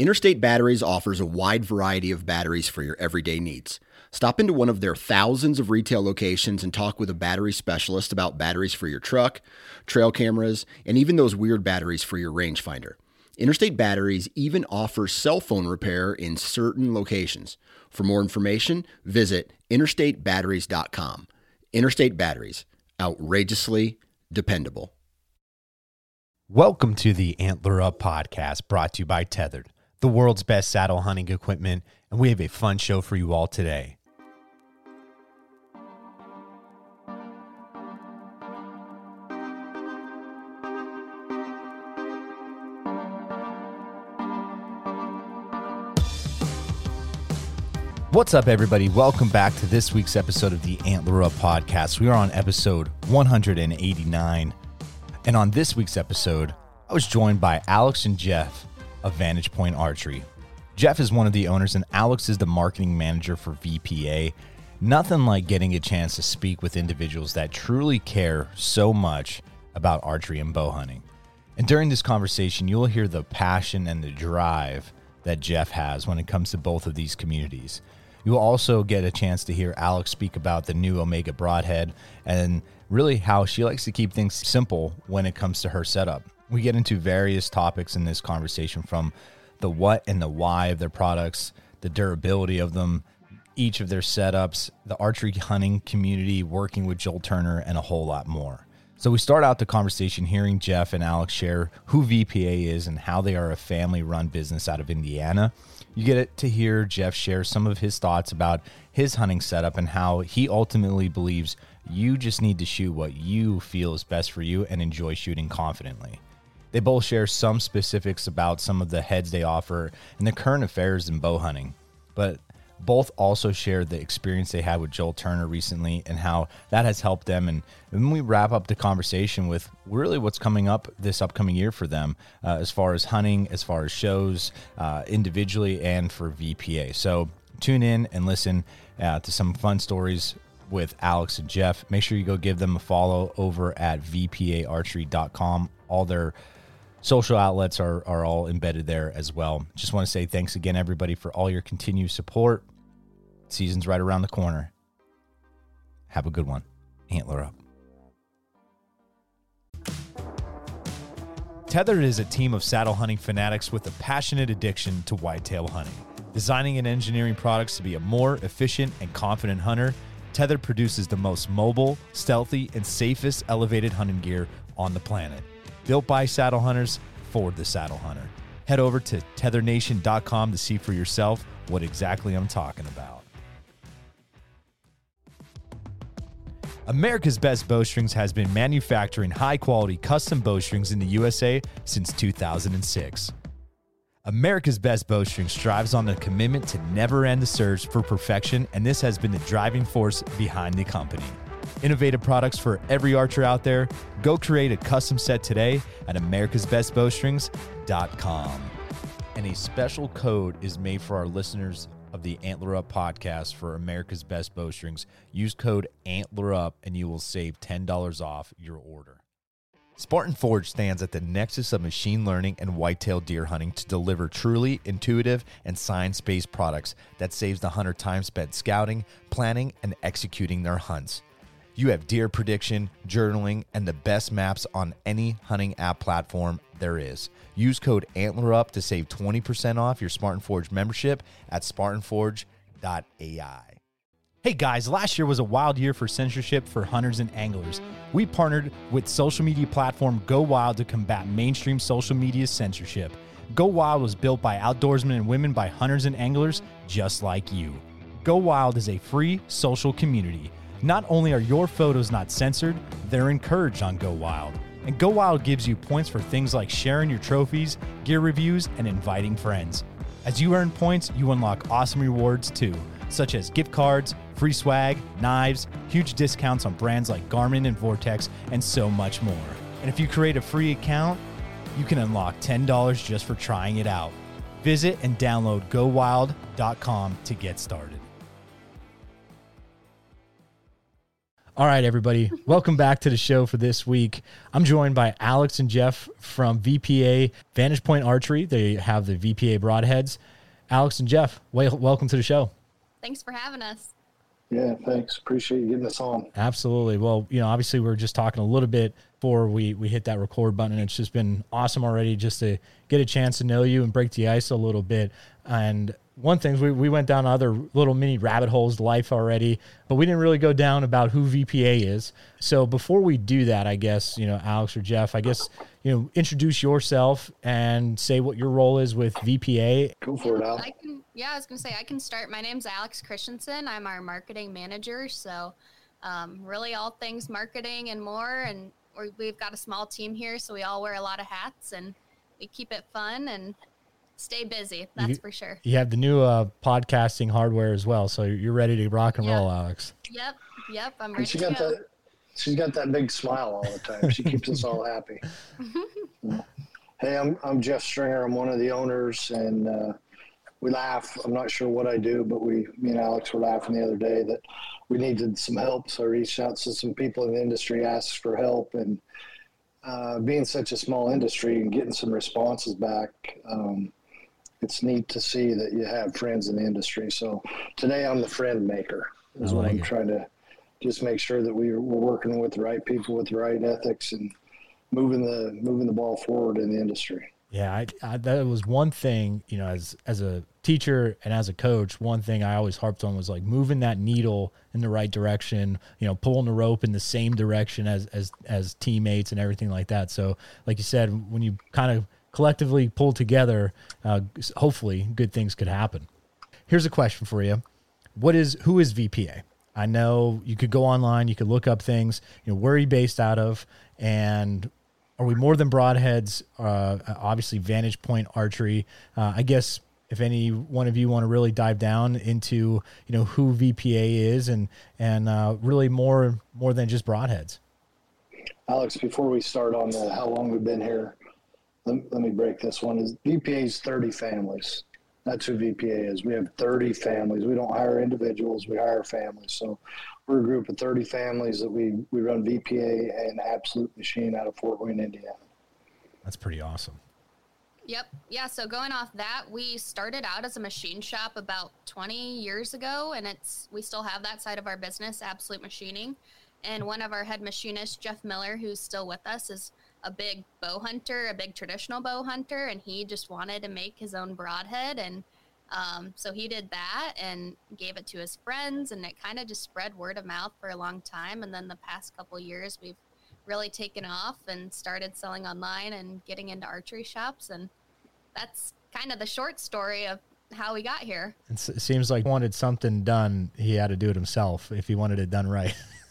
Interstate Batteries offers a wide variety of batteries for your everyday needs. Stop into one of their thousands of retail locations and talk with a battery specialist about batteries for your truck, trail cameras, and even those weird batteries for your rangefinder. Interstate Batteries even offers cell phone repair in certain locations. For more information, visit interstatebatteries.com. Interstate Batteries, outrageously dependable. Welcome to the Antler Up podcast brought to you by Tethered the world's best saddle hunting equipment, and we have a fun show for you all today. What's up, everybody? Welcome back to this week's episode of the Antler Up podcast. We are on episode 189. And on this week's episode, I was joined by Alex and Jeff of Vantage Point Archery. Jeff is one of the owners, and Alex is the marketing manager for VPA. Nothing like getting a chance to speak with individuals that truly care so much about archery and bow hunting. And during this conversation, you'll hear the passion and the drive that Jeff has when it comes to both of these communities. You'll also get a chance to hear Alex speak about the new Omega Broadhead and really how she likes to keep things simple when it comes to her setup. We get into various topics in this conversation from the what and the why of their products, the durability of them, each of their setups, the archery hunting community, working with Joel Turner, and a whole lot more. So we start out the conversation hearing Jeff and Alex share who VPA is and how they are a family run business out of Indiana. You get to hear Jeff share some of his thoughts about his hunting setup and how he ultimately believes you just need to shoot what you feel is best for you and enjoy shooting confidently. They both share some specifics about some of the heads they offer and the current affairs in bow hunting, but both also share the experience they had with Joel Turner recently and how that has helped them. And then we wrap up the conversation with really what's coming up this upcoming year for them uh, as far as hunting, as far as shows, uh, individually, and for VPA. So tune in and listen uh, to some fun stories with Alex and Jeff. Make sure you go give them a follow over at vpaarchery.com. All their social outlets are, are all embedded there as well. Just want to say thanks again, everybody, for all your continued support. Season's right around the corner. Have a good one. Antler up. Tethered is a team of saddle hunting fanatics with a passionate addiction to whitetail hunting. Designing and engineering products to be a more efficient and confident hunter, Tethered produces the most mobile, stealthy, and safest elevated hunting gear on the planet built by saddle hunters for the saddle hunter. Head over to tethernation.com to see for yourself what exactly I'm talking about. America's Best Bowstrings has been manufacturing high quality custom bowstrings in the USA since 2006. America's Best Bowstring strives on the commitment to never end the search for perfection, and this has been the driving force behind the company. Innovative products for every archer out there. Go create a custom set today at americasbestbowstrings.com. And a special code is made for our listeners of the Antler Up podcast for America's Best Bowstrings. Use code Antler Up and you will save $10 off your order. Spartan Forge stands at the nexus of machine learning and whitetail deer hunting to deliver truly intuitive and science based products that saves the hunter time spent scouting, planning, and executing their hunts. You have deer prediction, journaling, and the best maps on any hunting app platform there is. Use code ANTLERUP to save 20% off your Spartan Forge membership at spartanforge.ai. Hey guys, last year was a wild year for censorship for hunters and anglers. We partnered with social media platform Go Wild to combat mainstream social media censorship. Go Wild was built by outdoorsmen and women by hunters and anglers just like you. Go Wild is a free social community not only are your photos not censored, they're encouraged on Go Wild. And Go Wild gives you points for things like sharing your trophies, gear reviews, and inviting friends. As you earn points, you unlock awesome rewards too, such as gift cards, free swag, knives, huge discounts on brands like Garmin and Vortex, and so much more. And if you create a free account, you can unlock $10 just for trying it out. Visit and download GoWild.com to get started. All right, everybody. Welcome back to the show for this week. I'm joined by Alex and Jeff from VPA Vantage Point Archery. They have the VPA broadheads. Alex and Jeff, welcome to the show. Thanks for having us. Yeah, thanks. Appreciate you getting us on. Absolutely. Well, you know, obviously we are just talking a little bit before we we hit that record button, and it's just been awesome already just to get a chance to know you and break the ice a little bit. And one thing we, we went down other little mini rabbit holes life already but we didn't really go down about who vpa is. So before we do that i guess you know alex or jeff i guess you know introduce yourself and say what your role is with vpa go for it Al. I can, yeah i was gonna say i can start. My name's alex christensen. I'm our marketing manager. So um, really all things marketing and more. And we've got a small team here so we all wear a lot of hats and we keep it fun. And stay busy. That's you, for sure. You have the new uh, podcasting hardware as well, so you're ready to rock and yep. roll, Alex. Yep, yep. I'm ready. she got go. that. She's got that big smile all the time. She keeps us all happy. hey, I'm I'm Jeff Stringer. I'm one of the owners, and uh, we laugh. I'm not sure what I do, but we, me and Alex were laughing the other day that we needed some help. So I reached out to some people in the industry, asked for help, and uh, being such a small industry and getting some responses back. Um, it's neat to see that you have friends in the industry. So today I'm the friend maker is like what I'm it. trying to just make sure that we, we're working with the right people with the right ethics and moving the moving the ball forward in the industry. Yeah, I, I, that was one thing, you know, as as a teacher and as a coach, one thing I always harped on was like moving that needle in the right direction, you know, pulling the rope in the same direction as as as teammates and everything like that. So, like you said, when you kind of collectively pull together, uh, hopefully good things could happen. Here's a question for you. What is, who is VPA? I know you could go online, you could look up things, you know, where are you based out of? And are we more than broadheads? Uh, obviously Vantage Point archery. Uh, I guess if any one of you want to really dive down into you know who VPA is and and uh, really more more than just broadheads. Alex, before we start on the how long we've been here, let, let me break this one. Is VPA is 30 families. That's who VPA is. We have 30 families. We don't hire individuals. We hire families. So we're a group of 30 families that we, we run VPA and Absolute Machine out of Fort Wayne, Indiana. That's pretty awesome. Yep. Yeah. So going off that, we started out as a machine shop about 20 years ago, and it's we still have that side of our business, Absolute Machining. And one of our head machinists, Jeff Miller, who's still with us, is a big bow hunter, a big traditional bow hunter, and he just wanted to make his own broadhead. And um, so he did that and gave it to his friends, and it kind of just spread word of mouth for a long time. And then the past couple years, we've really taken off and started selling online and getting into archery shops. And that's kind of the short story of how we got here. it seems like wanted something done, he had to do it himself if he wanted it done right.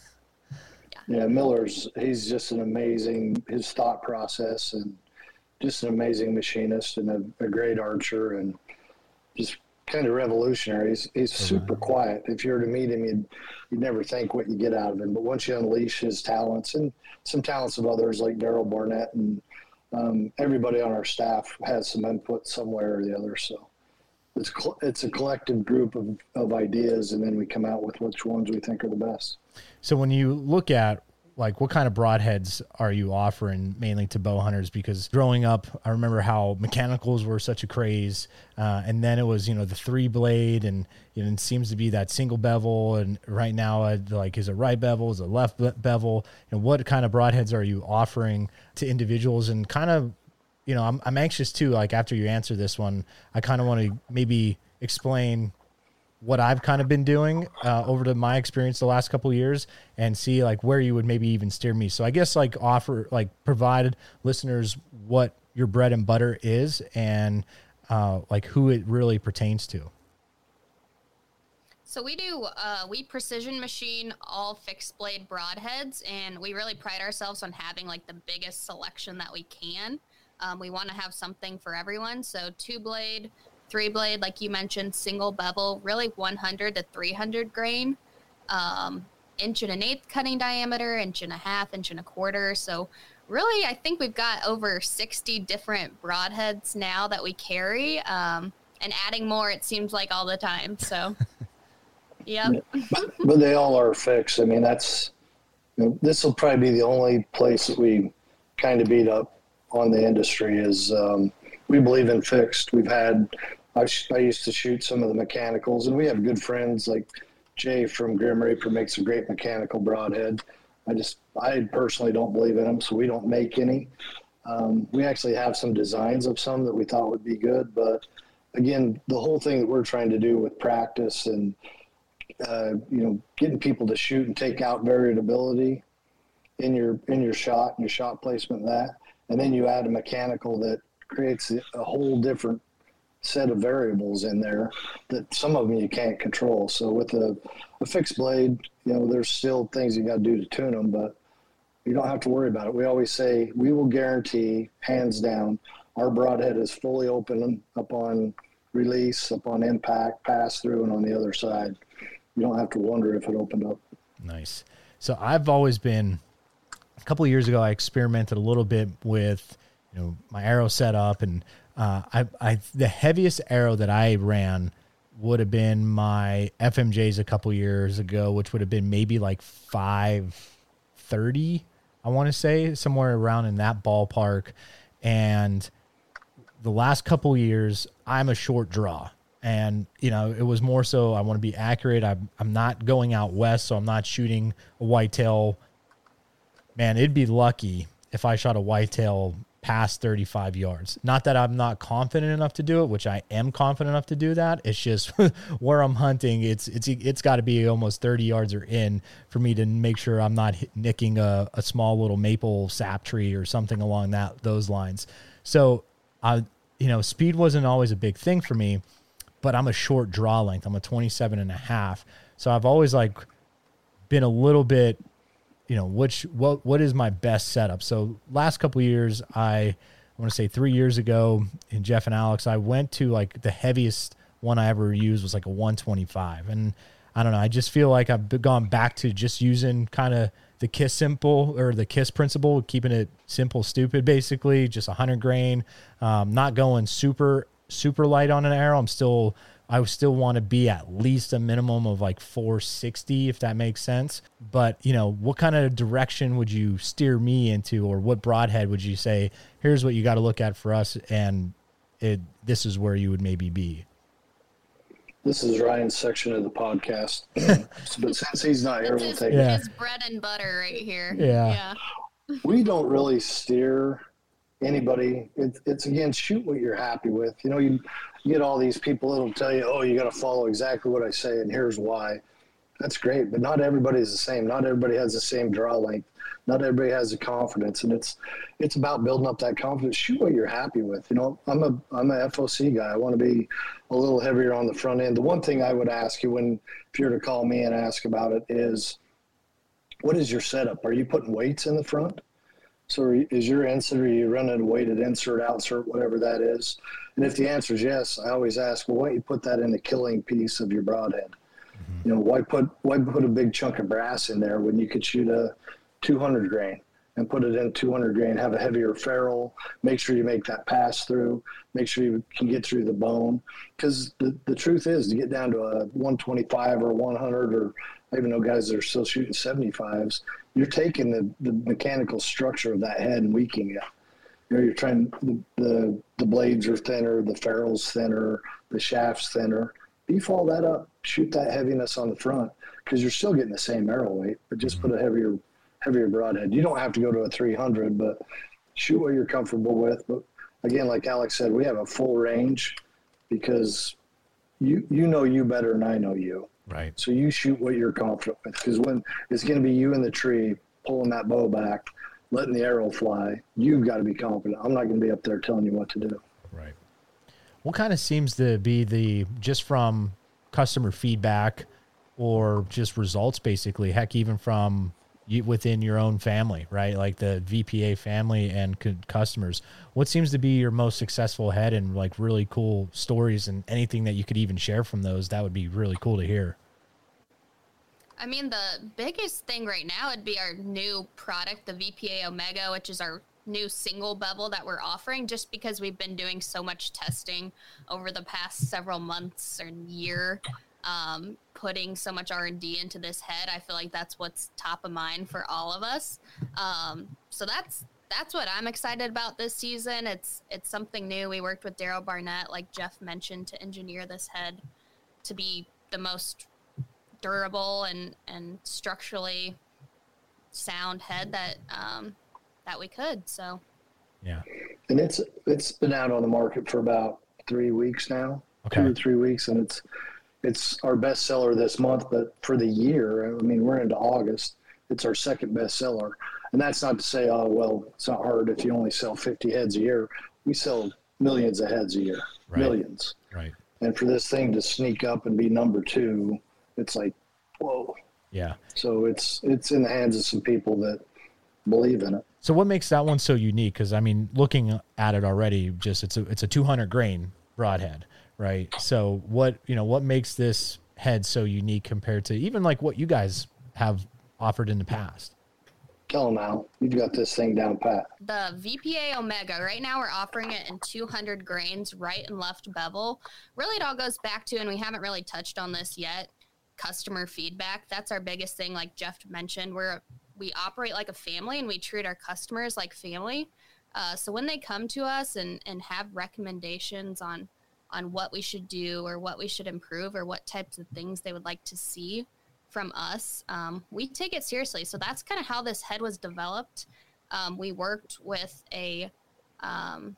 Yeah, Miller's he's just an amazing his thought process and just an amazing machinist and a, a great archer and just kind of revolutionary. He's, he's mm-hmm. super quiet. If you were to meet him, you'd you'd never think what you get out of him. But once you unleash his talents and some talents of others like Daryl Barnett and um, everybody on our staff has some input somewhere or the other. So it's it's a collective group of, of ideas, and then we come out with which ones we think are the best. So when you look at like what kind of broadheads are you offering mainly to bow hunters? Because growing up i remember how mechanicals were such a craze uh, and then it was you know the three blade and you know, it seems to be that single bevel and right now uh, like is a right bevel? Is a left bevel? And what kind of broadheads are you offering to individuals? And kind of you know i'm, I'm anxious too like after you answer this one i kind of want to maybe explain what I've kind of been doing uh, over to my experience the last couple years and see like where you would maybe even steer me. So I guess like offer like provide listeners what your bread and butter is and uh, like who it really pertains to. So we do uh, we precision machine all fixed blade broadheads, and we really pride ourselves on having like the biggest selection that we can. Um, we want to have something for everyone. So two blade, three blade, like you mentioned, single bevel, really 100 to 300 grain, um, inch and an eighth cutting diameter, inch and a half, inch and a quarter. So, really, I think we've got over 60 different broadheads now that we carry, um, and adding more, it seems like all the time. So, yeah. but, but they all are fixed. I mean, that's you know, this will probably be the only place that we kind of beat up on the industry is um, we believe in fixed. We've had I, sh- I used to shoot some of the mechanicals, and we have good friends like Jay from Grim Reaper makes a great mechanical broadhead. I just I personally don't believe in them, so we don't make any. Um, we actually have some designs of some that we thought would be good, but again, the whole thing that we're trying to do with practice and uh, you know getting people to shoot and take out variability in your in your shot and your shot placement and that, and then you add a mechanical that creates a whole different set of variables in there that some of them you can't control. So with a, a fixed blade, you know, there's still things you got to do to tune them, but you don't have to worry about it. We always say we will guarantee, hands down, our broadhead is fully open upon release, upon impact, pass through, and on the other side. You don't have to wonder if it opened up. Nice. So I've always been. Couple years ago, I experimented a little bit with, you know, my arrow setup, and uh, I, I, the heaviest arrow that I ran would have been my FMJs a couple years ago, which would have been maybe like five thirty I want to say somewhere around in that ballpark. And the last couple years, I'm a short draw. And, you know, it was more so I want to be accurate. I'm, I'm not going out west, so I'm not shooting a whitetail. Man, it'd be lucky if I shot a whitetail past 35 yards. Not that I'm not confident enough to do it, which I am confident enough to do that. It's just where I'm hunting, it's it's it's got to be almost 30 yards or in for me to make sure I'm not nicking a, a small little maple sap tree or something along that those lines. So, I you know, speed wasn't always a big thing for me, but I'm a short draw length. I'm a 27 and a half. So I've always like been a little bit you know which what what is my best setup? So last couple years i i want to say three years ago in jeff and alex i went to like the heaviest one i ever used was like a 125 and i don't know i just feel like i've gone back to just using kind of the kiss simple or the kiss principle keeping it simple stupid basically just 100 grain. Um, not going super super light on an arrow. I'm still I still want to be at least a minimum of like 460, if that makes sense. But, you know, what kind of direction would you steer me into, or what broadhead would you say, here's what you got to look at for us, and it, this is where you would maybe be? This is Ryan's section of the podcast. but since he's not here, we'll take yeah. his bread and butter right here. Yeah. yeah. we don't really steer anybody. It, it's again, shoot what you're happy with. You know, you, you get all these people that'll tell you, oh, you got to follow exactly what I say, and here's why. That's great, but not everybody's the same. Not everybody has the same draw length. Not everybody has the confidence, and it's it's about building up that confidence. Shoot what you're happy with. You know, I'm a I'm a FOC guy. I want to be a little heavier on the front end. The one thing I would ask you when if you were to call me and ask about it is, what is your setup? Are you putting weights in the front? So is your insert, are you running a weighted insert, outsert, whatever that is? And if the answer is yes, I always ask, well, why don't you put that in the killing piece of your broadhead? Mm-hmm. You know, why put why put a big chunk of brass in there when you could shoot a 200 grain and put it in 200 grain, have a heavier ferrule, make sure you make that pass through, make sure you can get through the bone. Because the, the truth is, to get down to a 125 or 100, or I even know guys that are still shooting 75s, you're taking the, the mechanical structure of that head and weakening it. You know, you're trying the, the the blades are thinner, the ferrule's thinner, the shaft's thinner. Beef all that up, shoot that heaviness on the front because you're still getting the same arrow weight, but just put mm-hmm. a heavier heavier broadhead. You don't have to go to a 300, but shoot what you're comfortable with. But again, like Alex said, we have a full range because you you know you better than I know you. Right. So you shoot what you're confident with, because when it's going to be you in the tree pulling that bow back, letting the arrow fly, you've got to be confident. I'm not going to be up there telling you what to do. Right. What kind of seems to be the just from customer feedback or just results, basically? Heck, even from you, within your own family, right? Like the VPA family and customers. What seems to be your most successful head and like really cool stories and anything that you could even share from those? That would be really cool to hear. I mean, the biggest thing right now would be our new product, the VPA Omega, which is our new single bevel that we're offering just because we've been doing so much testing over the past several months or year um, putting so much r&d into this head i feel like that's what's top of mind for all of us. Um, so that's that's what i'm excited about this season. It's it's something new. We worked with daryl barnett like jeff mentioned to engineer this head to be the most durable and and structurally sound head that um, that we could so. Yeah. And it's it's been out on the market for about three weeks now. Okay. two or three weeks and it's it's our best seller this month, but for the year, I mean, we're into August. It's our second best seller. And that's not to say, oh, well, it's not hard if you only sell 50 heads a year. We sell millions of heads a year, right. millions. Right. And for this thing to sneak up and be number two, it's like, whoa. Yeah. So it's it's in the hands of some people that believe in it. So what makes that one so unique? Because I mean, looking at it already, just it's a it's a 200 grain broadhead right? So what you know what makes this head so unique compared to even like what you guys have offered in the past? Tell them now. You've got this thing down pat. The VPA Omega, right now we're offering it in 200 grains, right and left bevel. Really, it all goes back to, and we haven't really touched on this yet, customer feedback. That's our biggest thing. Like Jeff mentioned, we're we operate like a family and we treat our customers like family. Uh, so when they come to us and and have recommendations on on what we should do or what we should improve or what types of things they would like to see from us, um, we take it seriously. So that's kind of how this head was developed. Um, we worked with a um,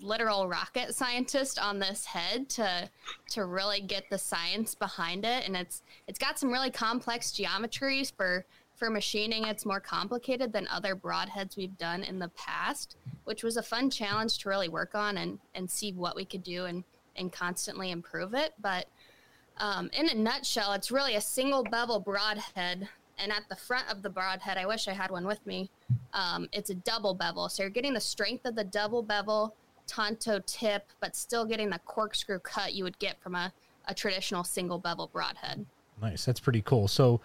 literal rocket scientist on this head to to really get the science behind it, and it's it's got some really complex geometries for for machining, it's more complicated than other broadheads we've done in the past, which was a fun challenge to really work on and, and see what we could do and, and constantly improve it. But um, in a nutshell, it's really a single bevel broadhead. And at the front of the broadhead, I wish I had one with me, um, it's a double bevel. So you're getting the strength of the double bevel Tonto tip, but still getting the corkscrew cut you would get from a, a traditional single bevel broadhead. Nice. That's pretty cool. So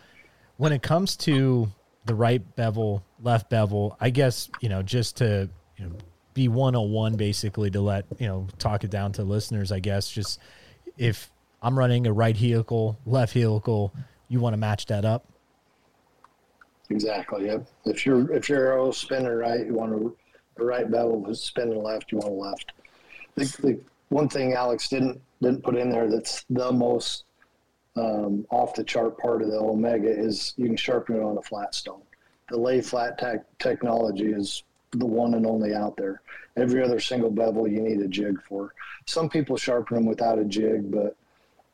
when it comes to the right bevel, left bevel, I guess, you know, just to you know, be 101 basically to let, you know, talk it down to listeners, I guess, just if I'm running a right helical, left helical, you want to match that up. Exactly. Yep. If you're if your arrow's spinning right, you want to the right bevel. If spinning left, you want a left. The, the one thing Alex didn't didn't put in there that's the most um, off the chart part of the Omega is you can sharpen it on a flat stone. The lay flat technology is the one and only out there. Every other single bevel you need a jig for. Some people sharpen them without a jig, but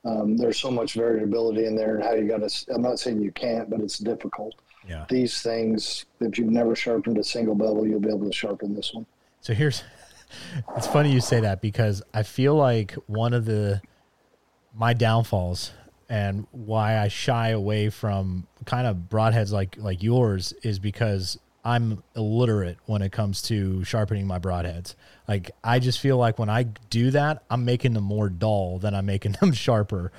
um, there's so much variability in there and how you got to. I'm not saying you can't, but it's difficult. Yeah. These things, if you've never sharpened a single bevel, you'll be able to sharpen this one. So here's, it's funny you say that because I feel like one of the my downfalls and why I shy away from kind of broadheads like like yours is because I'm illiterate when it comes to sharpening my broadheads. Like I just feel like when I do that, I'm making them more dull than I'm making them sharper.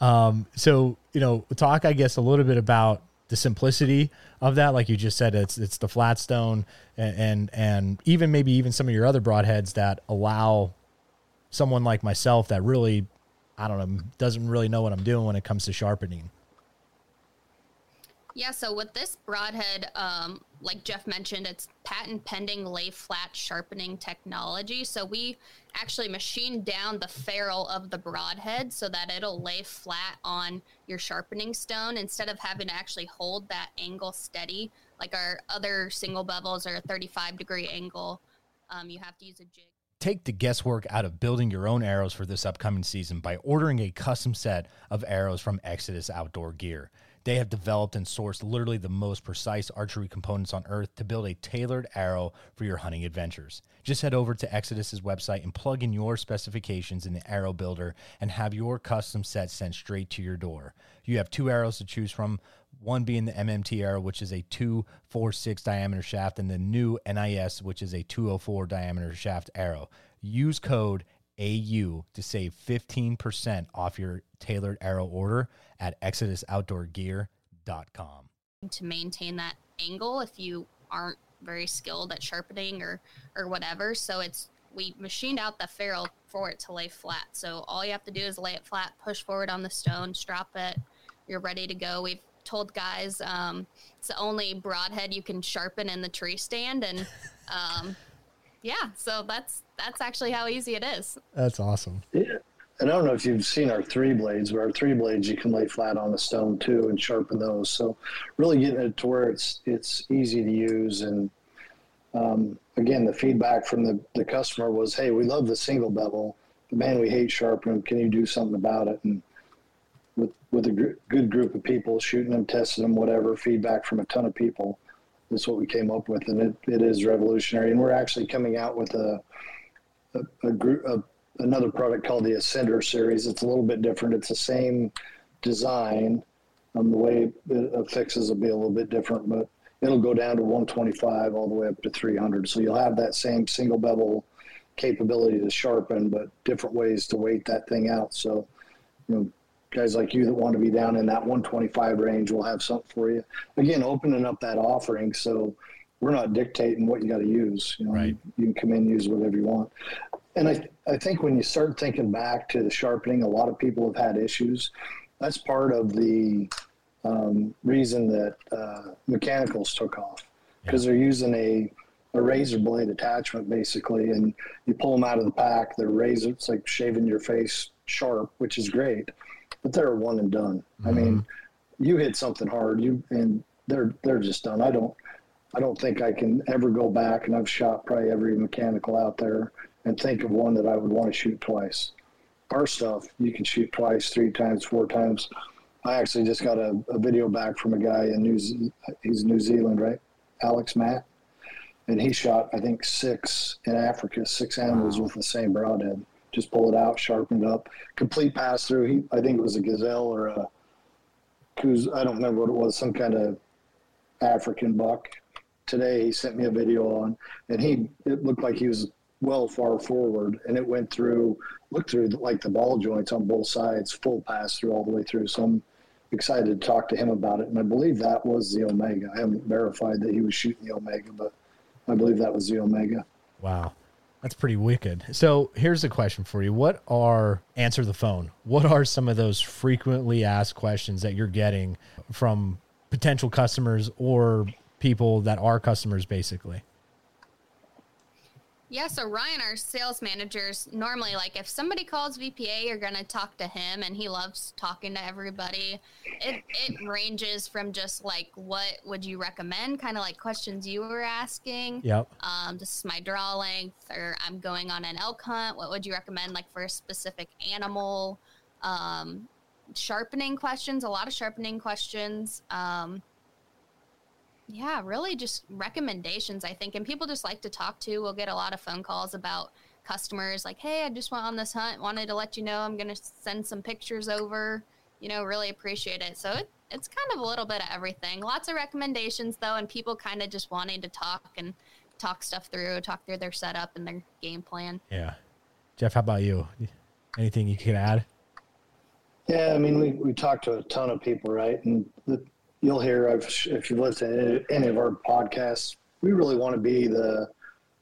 Um, so you know, talk I guess a little bit about the simplicity of that. Like you just said, it's it's the flat stone and and, and even maybe even some of your other broadheads that allow someone like myself that really I don't know, doesn't really know what I'm doing when it comes to sharpening. Yeah, so with this broadhead, um, like Jeff mentioned, it's patent pending lay flat sharpening technology. So we actually machine down the ferrule of the broadhead so that it'll lay flat on your sharpening stone instead of having to actually hold that angle steady. Like our other single bevels are a 35 degree angle. Um, you have to use a jig. Take the guesswork out of building your own arrows for this upcoming season by ordering a custom set of arrows from Exodus Outdoor Gear. They have developed and sourced literally the most precise archery components on earth to build a tailored arrow for your hunting adventures. Just head over to Exodus's website and plug in your specifications in the arrow builder and have your custom set sent straight to your door. You have two arrows to choose from one being the MMT arrow, which is a 246 diameter shaft, and the new NIS, which is a 204 diameter shaft arrow. Use code AU to save 15% off your tailored arrow order at ExodusOutdoorGear.com. To maintain that angle if you aren't very skilled at sharpening or or whatever. So it's we machined out the ferrule for it to lay flat. So all you have to do is lay it flat, push forward on the stone, strap it. You're ready to go. We've told guys um, it's the only broadhead you can sharpen in the tree stand, and um, yeah, so that's that's actually how easy it is. That's awesome. Yeah. And I don't know if you've seen our three blades, but our three blades you can lay flat on a stone too and sharpen those. So really getting it to where it's it's easy to use. And um, again, the feedback from the, the customer was, "Hey, we love the single bevel, but man, we hate sharpening. Can you do something about it?" And with with a gr- good group of people shooting them, testing them, whatever feedback from a ton of people, that's what we came up with, and it, it is revolutionary. And we're actually coming out with a a, a group a another product called the Ascender series. It's a little bit different. It's the same design. Um, the way it affixes will be a little bit different, but it'll go down to 125 all the way up to 300. So you'll have that same single bevel capability to sharpen, but different ways to weight that thing out. So, you know, guys like you that want to be down in that 125 range will have something for you. Again, opening up that offering so we're not dictating what you got to use. You know, right. you can come in use whatever you want. And I, I think when you start thinking back to the sharpening, a lot of people have had issues. That's part of the um, reason that uh, mechanicals took off because yeah. they're using a, a razor blade attachment basically, and you pull them out of the pack. They're razor. It's like shaving your face sharp, which is great, but they're one and done. Mm-hmm. I mean, you hit something hard, you and they're they're just done. I don't. I don't think I can ever go back, and I've shot probably every mechanical out there and think of one that I would want to shoot twice. Our stuff, you can shoot twice, three times, four times. I actually just got a, a video back from a guy in New Ze- he's New Zealand, right? Alex Matt, and he shot I think six in Africa, six animals wow. with the same broadhead. Just pull it out, sharpened up, complete pass through. He I think it was a gazelle or a Kuz. I don't remember what it was, some kind of African buck. Today he sent me a video on, and he it looked like he was well far forward, and it went through, looked through like the ball joints on both sides, full pass through all the way through. So I'm excited to talk to him about it, and I believe that was the Omega. I haven't verified that he was shooting the Omega, but I believe that was the Omega. Wow. That's pretty wicked. So here's a question for you. What are answer the phone? What are some of those frequently asked questions that you're getting from potential customers or people that are customers basically? Yeah, so Ryan, our sales managers, normally like if somebody calls VPA, you're gonna talk to him, and he loves talking to everybody. It it ranges from just like what would you recommend, kind of like questions you were asking. Yep. Um, this is my draw length, or I'm going on an elk hunt. What would you recommend, like for a specific animal? Um, sharpening questions, a lot of sharpening questions. Um, yeah, really just recommendations, I think. And people just like to talk to. We'll get a lot of phone calls about customers like, hey, I just went on this hunt, wanted to let you know I'm going to send some pictures over. You know, really appreciate it. So it, it's kind of a little bit of everything. Lots of recommendations, though, and people kind of just wanting to talk and talk stuff through, talk through their setup and their game plan. Yeah. Jeff, how about you? Anything you can add? Yeah, I mean, we, we talked to a ton of people, right? And the, you'll hear if, if you've listened to any of our podcasts, we really want to be the,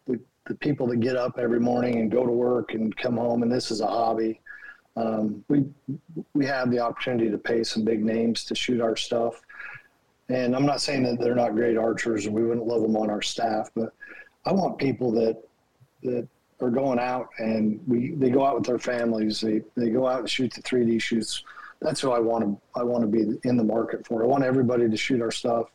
the, the people that get up every morning and go to work and come home, and this is a hobby. Um, we we have the opportunity to pay some big names to shoot our stuff, and I'm not saying that they're not great archers and we wouldn't love them on our staff, but I want people that that are going out and we they go out with their families. They they go out and shoot the 3D shoots that's who I want to I want to be in the market for. I want everybody to shoot our stuff.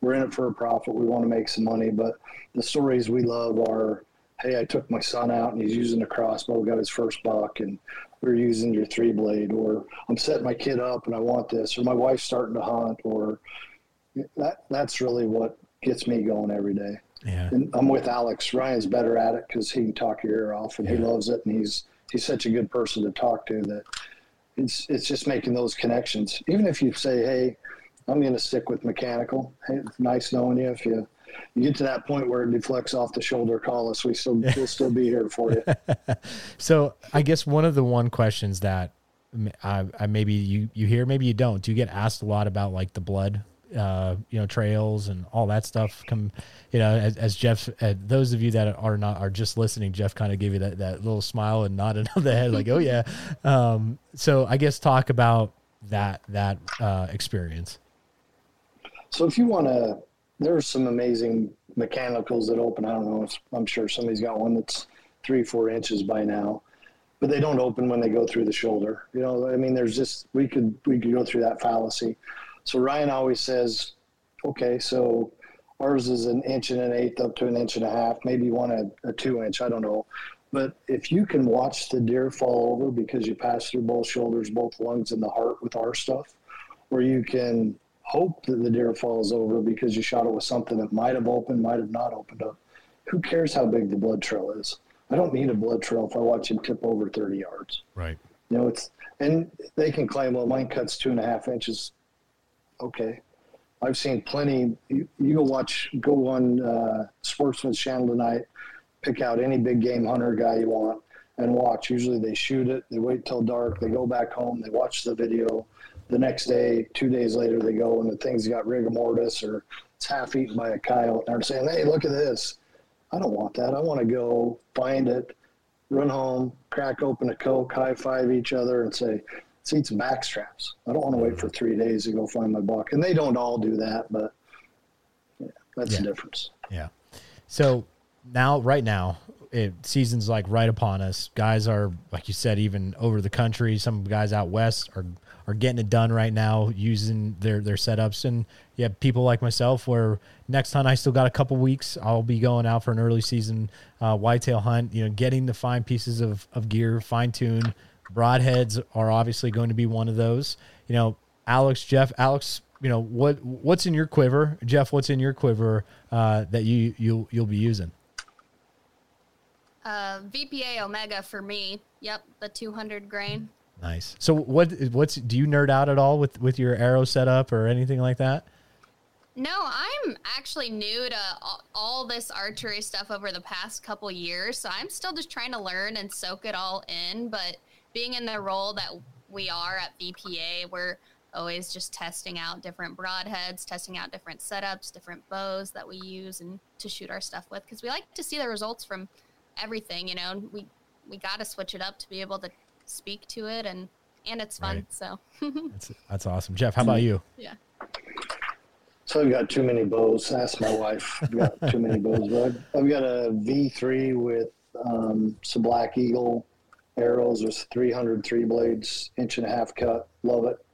We're in it for a profit. We want to make some money, but the stories we love are, hey, I took my son out and he's using a crossbow, got his first buck, and we're using your three blade, or I'm setting my kid up and I want this, or my wife's starting to hunt, or that that's really what gets me going every day. Yeah. And I'm with Alex. Ryan's better at it because he can talk your ear off and yeah. he loves it, and he's he's such a good person to talk to that it's it's just making those connections. Even if you say, "Hey, I'm going to stick with mechanical," hey, it's nice knowing you. If you you get to that point where it deflects off the shoulder, call us. We still we'll still be here for you. so I guess one of the one questions that I, I maybe you you hear, maybe you don't. Do you get asked a lot about like the blood uh, you know, trails and all that stuff come, you know, as, as Jeff, uh, those of you that are not, are just listening, Jeff kind of gave you that, that little smile and nodded of the head like, oh yeah. Um, so I guess talk about that, that, uh, experience. So if you want to, there's some amazing mechanicals that open. I don't know. if, I'm sure somebody's got one that's three, four inches by now but they don't open when they go through the shoulder. You know, I mean, there's just we could we could go through that fallacy. So Ryan always says, okay, so ours is an inch and an eighth up to an inch and a half. Maybe one a, a two inch. I don't know. But if you can watch the deer fall over because you pass through both shoulders, both lungs, and the heart with our stuff, or you can hope that the deer falls over because you shot it with something that might have opened, might have not opened up. Who cares how big the blood trail is? I don't need a blood trail if I watch him tip over 30 yards. Right. You know, it's, and they can claim, well, mine cuts two and a half inches. Okay. I've seen plenty. You, you go watch, go on uh, Sportsman's Channel tonight, pick out any big game hunter guy you want and watch. Usually they shoot it, they wait till dark, they go back home, they watch the video. The next day, two days later, they go and the thing's got rigor mortis or it's half eaten by a coyote. And they're saying, hey, look at this. I don't want that. I want to go find it, run home, crack open a Coke, high five each other, and say, let's eat some back straps. I don't want to wait for three days to go find my buck. And they don't all do that, but yeah, that's yeah. the difference. Yeah. So now, right now, it season's like right upon us. Guys are, like you said, even over the country. Some guys out west are are getting it done right now using their their setups and you have people like myself where next hunt I still got a couple weeks I'll be going out for an early season uh, whitetail hunt you know getting the fine pieces of, of gear fine tune broadheads are obviously going to be one of those. You know Alex Jeff Alex you know what what's in your quiver? Jeff what's in your quiver uh, that you you'll you'll be using? Uh, VPA Omega for me. Yep the 200 grain. Nice. So what what's do you nerd out at all with with your arrow setup or anything like that? No, I'm actually new to all, all this archery stuff over the past couple years, so I'm still just trying to learn and soak it all in, but being in the role that we are at VPA, we're always just testing out different broadheads, testing out different setups, different bows that we use and to shoot our stuff with because we like to see the results from everything, you know. We we got to switch it up to be able to speak to it and and it's fun. Right. So that's that's awesome. Jeff, how about you? Yeah. So I've got too many bows. Ask my wife. I've got too many bows. But I've got a V3 with um, some Black Eagle arrows with 300 three blades, inch and a half cut. Love it.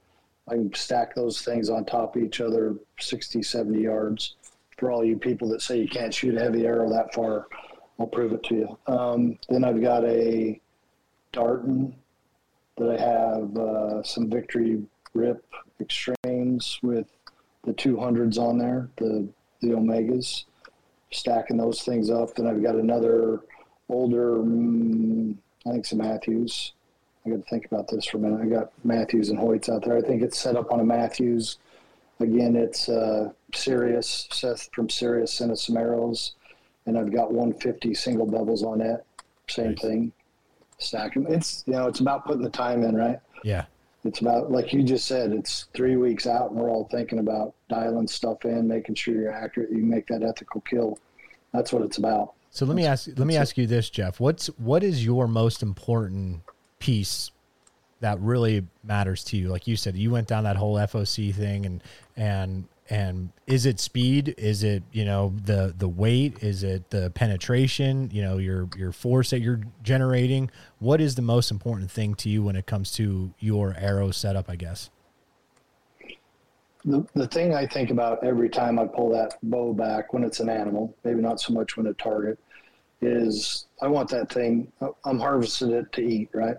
I can stack those things on top of each other 60, 70 yards. For all you people that say you can't shoot a heavy arrow that far, I'll prove it to you. Um, then I've got a Darton that I have uh, some Victory Rip Extremes with the 200s on there, the the Omegas, stacking those things up. Then I've got another older, um, I think some Mathews. I got to think about this for a minute. I got Mathews and Hoyts out there. I think it's set up on a Mathews. Again, it's uh, Sirius. Seth from Sirius us some arrows, and I've got 150 single doubles on it. Same nice. thing stack them. It's you know, it's about putting the time in, right? Yeah. It's about like you just said, it's three weeks out, and we're all thinking about dialing stuff in, making sure you're accurate. You make that ethical kill. That's what it's about. So let me ask. Let me ask you this, Jeff. What's what is your most important piece that really matters to you? Like you said, you went down that whole FOC thing, and and and is it speed is it you know the the weight is it the penetration you know your your force that you're generating what is the most important thing to you when it comes to your arrow setup i guess the, the thing i think about every time i pull that bow back when it's an animal maybe not so much when a target is i want that thing i'm harvesting it to eat right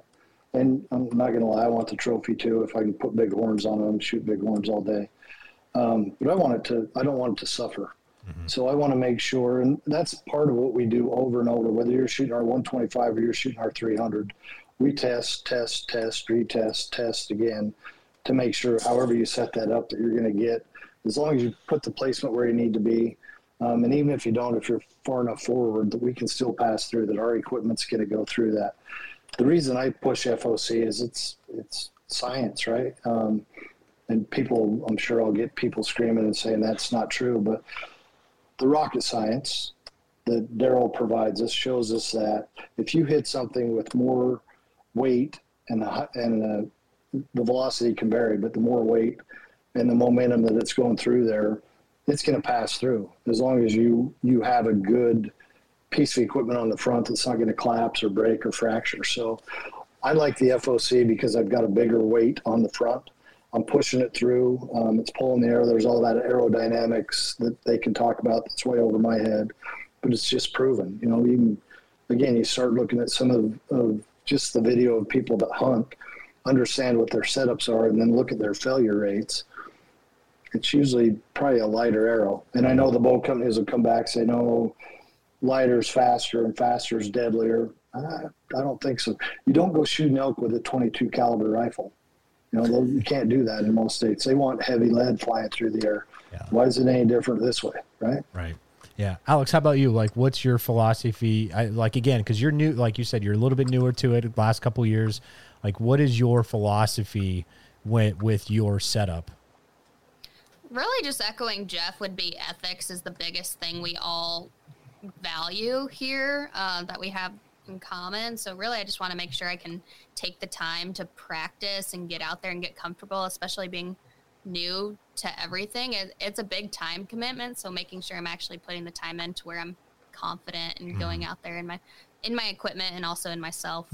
and i'm not going to lie i want the trophy too if i can put big horns on them shoot big horns all day um, but I want it to, I don't want it to suffer. Mm-hmm. So I want to make sure, and that's part of what we do over and over, whether you're shooting our 125 or you're shooting our 300, we test, test, test, retest, test again to make sure, however you set that up, that you're going to get, as long as you put the placement where you need to be. Um, and even if you don't, if you're far enough forward, that we can still pass through, that our equipment's going to go through that. The reason I push FOC is it's it's science, right? Um, and people, I'm sure I'll get people screaming and saying that's not true, but the rocket science that Daryl provides us shows us that if you hit something with more weight and the, and the, the velocity can vary, but the more weight and the momentum that it's going through there, it's going to pass through as long as you you have a good piece of equipment on the front that's not going to collapse or break or fracture. So I like the FOC because I've got a bigger weight on the front. I'm pushing it through. Um, it's pulling the air. There's all that aerodynamics that they can talk about that's way over my head, but it's just proven. You know, even again, you start looking at some of, of just the video of people that hunt, understand what their setups are, and then look at their failure rates. It's usually probably a lighter arrow. And I know the bow companies will come back and say, no, lighter's faster and faster is deadlier. I, I don't think so. You don't go shooting elk with a 22 caliber rifle. You know, you can't do that in most states. They want heavy lead flying through the air. Yeah. Why is it any different this way? Right. Right. Yeah. Alex, how about you? Like, what's your philosophy? I, like, again, because you're new, like you said, you're a little bit newer to it last couple years. Like, what is your philosophy with, with your setup? Really, just echoing Jeff would be ethics is the biggest thing we all value here uh, that we have in common. So really, I just want to make sure I can take the time to practice and get out there and get comfortable, especially being new to everything. It, it's a big time commitment. So making sure I'm actually putting the time in to where I'm confident and mm. going out there in my in my equipment and also in myself.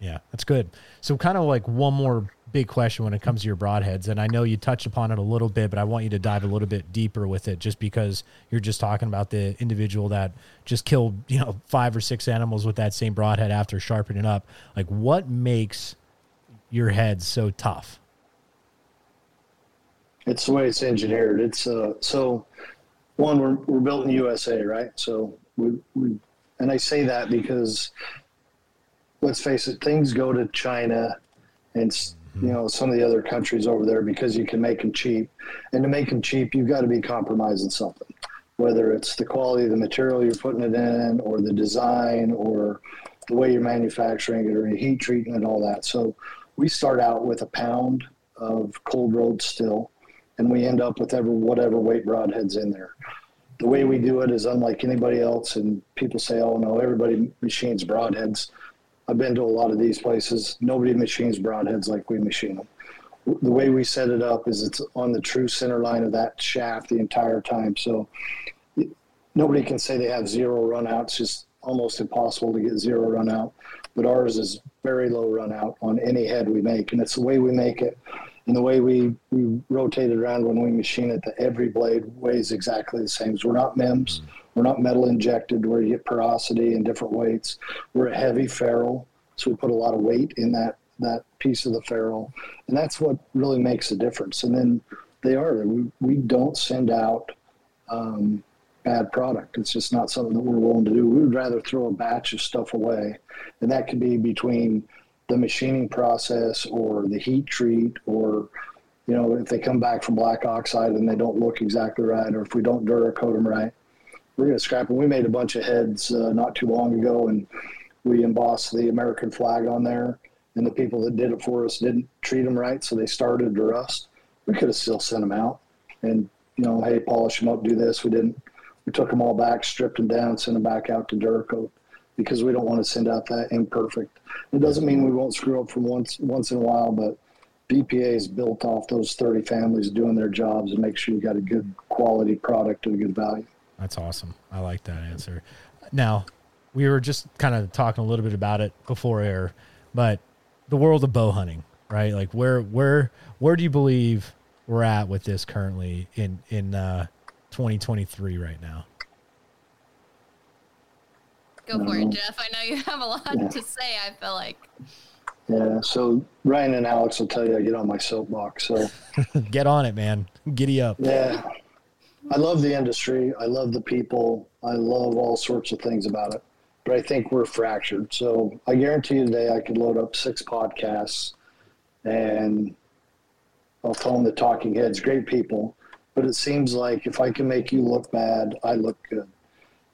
Yeah, that's good. So, kind of like one more big question when it comes to your broadheads, and I know you touched upon it a little bit, but I want you to dive a little bit deeper with it, just because you're just talking about the individual that just killed, you know, five or six animals with that same broadhead after sharpening up. Like, what makes your head so tough? It's the way it's engineered. It's uh, so one we're we're built in USA, right? So we we and I say that because let's face it, things go to China and you hmm. know some of the other countries over there because you can make them cheap, and to make them cheap, you've got to be compromising something, whether it's the quality of the material you're putting it in, or the design, or the way you're manufacturing it, or your heat treatment, and all that. So we start out with a pound of cold rolled steel, and we end up with ever whatever weight broadheads in there the way we do it is unlike anybody else. And people say, oh, no, everybody machines broadheads. I've been to a lot of these places. Nobody machines broadheads like we machine them. The way we set it up is it's on the true center line of that shaft the entire time. So nobody can say they have zero run out. It's just almost impossible to get zero run out. But ours is very low run out on any head we make. And it's the way we make it and the way we, we rotate it around when we machine it that every blade weighs exactly the same. So we're not MEMS. Mm-hmm we're not metal injected where you get porosity and different weights. We're a heavy ferrule, so we put a lot of weight in that that piece of the ferrule, and that's what really makes a difference. And then they are we, we don't send out um, bad product. It's just not something that we're willing to do. We would rather throw a batch of stuff away, and that could be between the machining process or the heat treat or you know if they come back from black oxide and they don't look exactly right or if we don't duracoat them right we're going to scrap them. We made a bunch of heads uh, not too long ago, and we embossed the American flag on there. And the people that did it for us didn't treat them right, so they started to rust. We could have still sent them out, and you know, hey, polish them up, do this. We didn't. We took them all back, stripped them down, sent them back out to Duracoat because we don't want to send out that imperfect. It doesn't mean we won't screw up from once once in a while, but VPA is built off those 30 families doing their jobs and make sure you got a good quality product at a good value. That's awesome. I like that answer. Now, we were just kind of talking a little bit about it before air, but the world of bow hunting, right? Like where where where do you believe we're at with this currently in in uh, 2023 right now? Go for it, Jeff. I know you have a lot yeah. to say. I feel like. Yeah. So Ryan and Alex will tell you I get on my soapbox. So get on it, man. Giddy up. Yeah. I love the industry. I love the people. I love all sorts of things about it. But I think we're fractured. So I guarantee you today I could load up six podcasts and I'll tell them the talking heads, great people. But it seems like if I can make you look bad, I look good.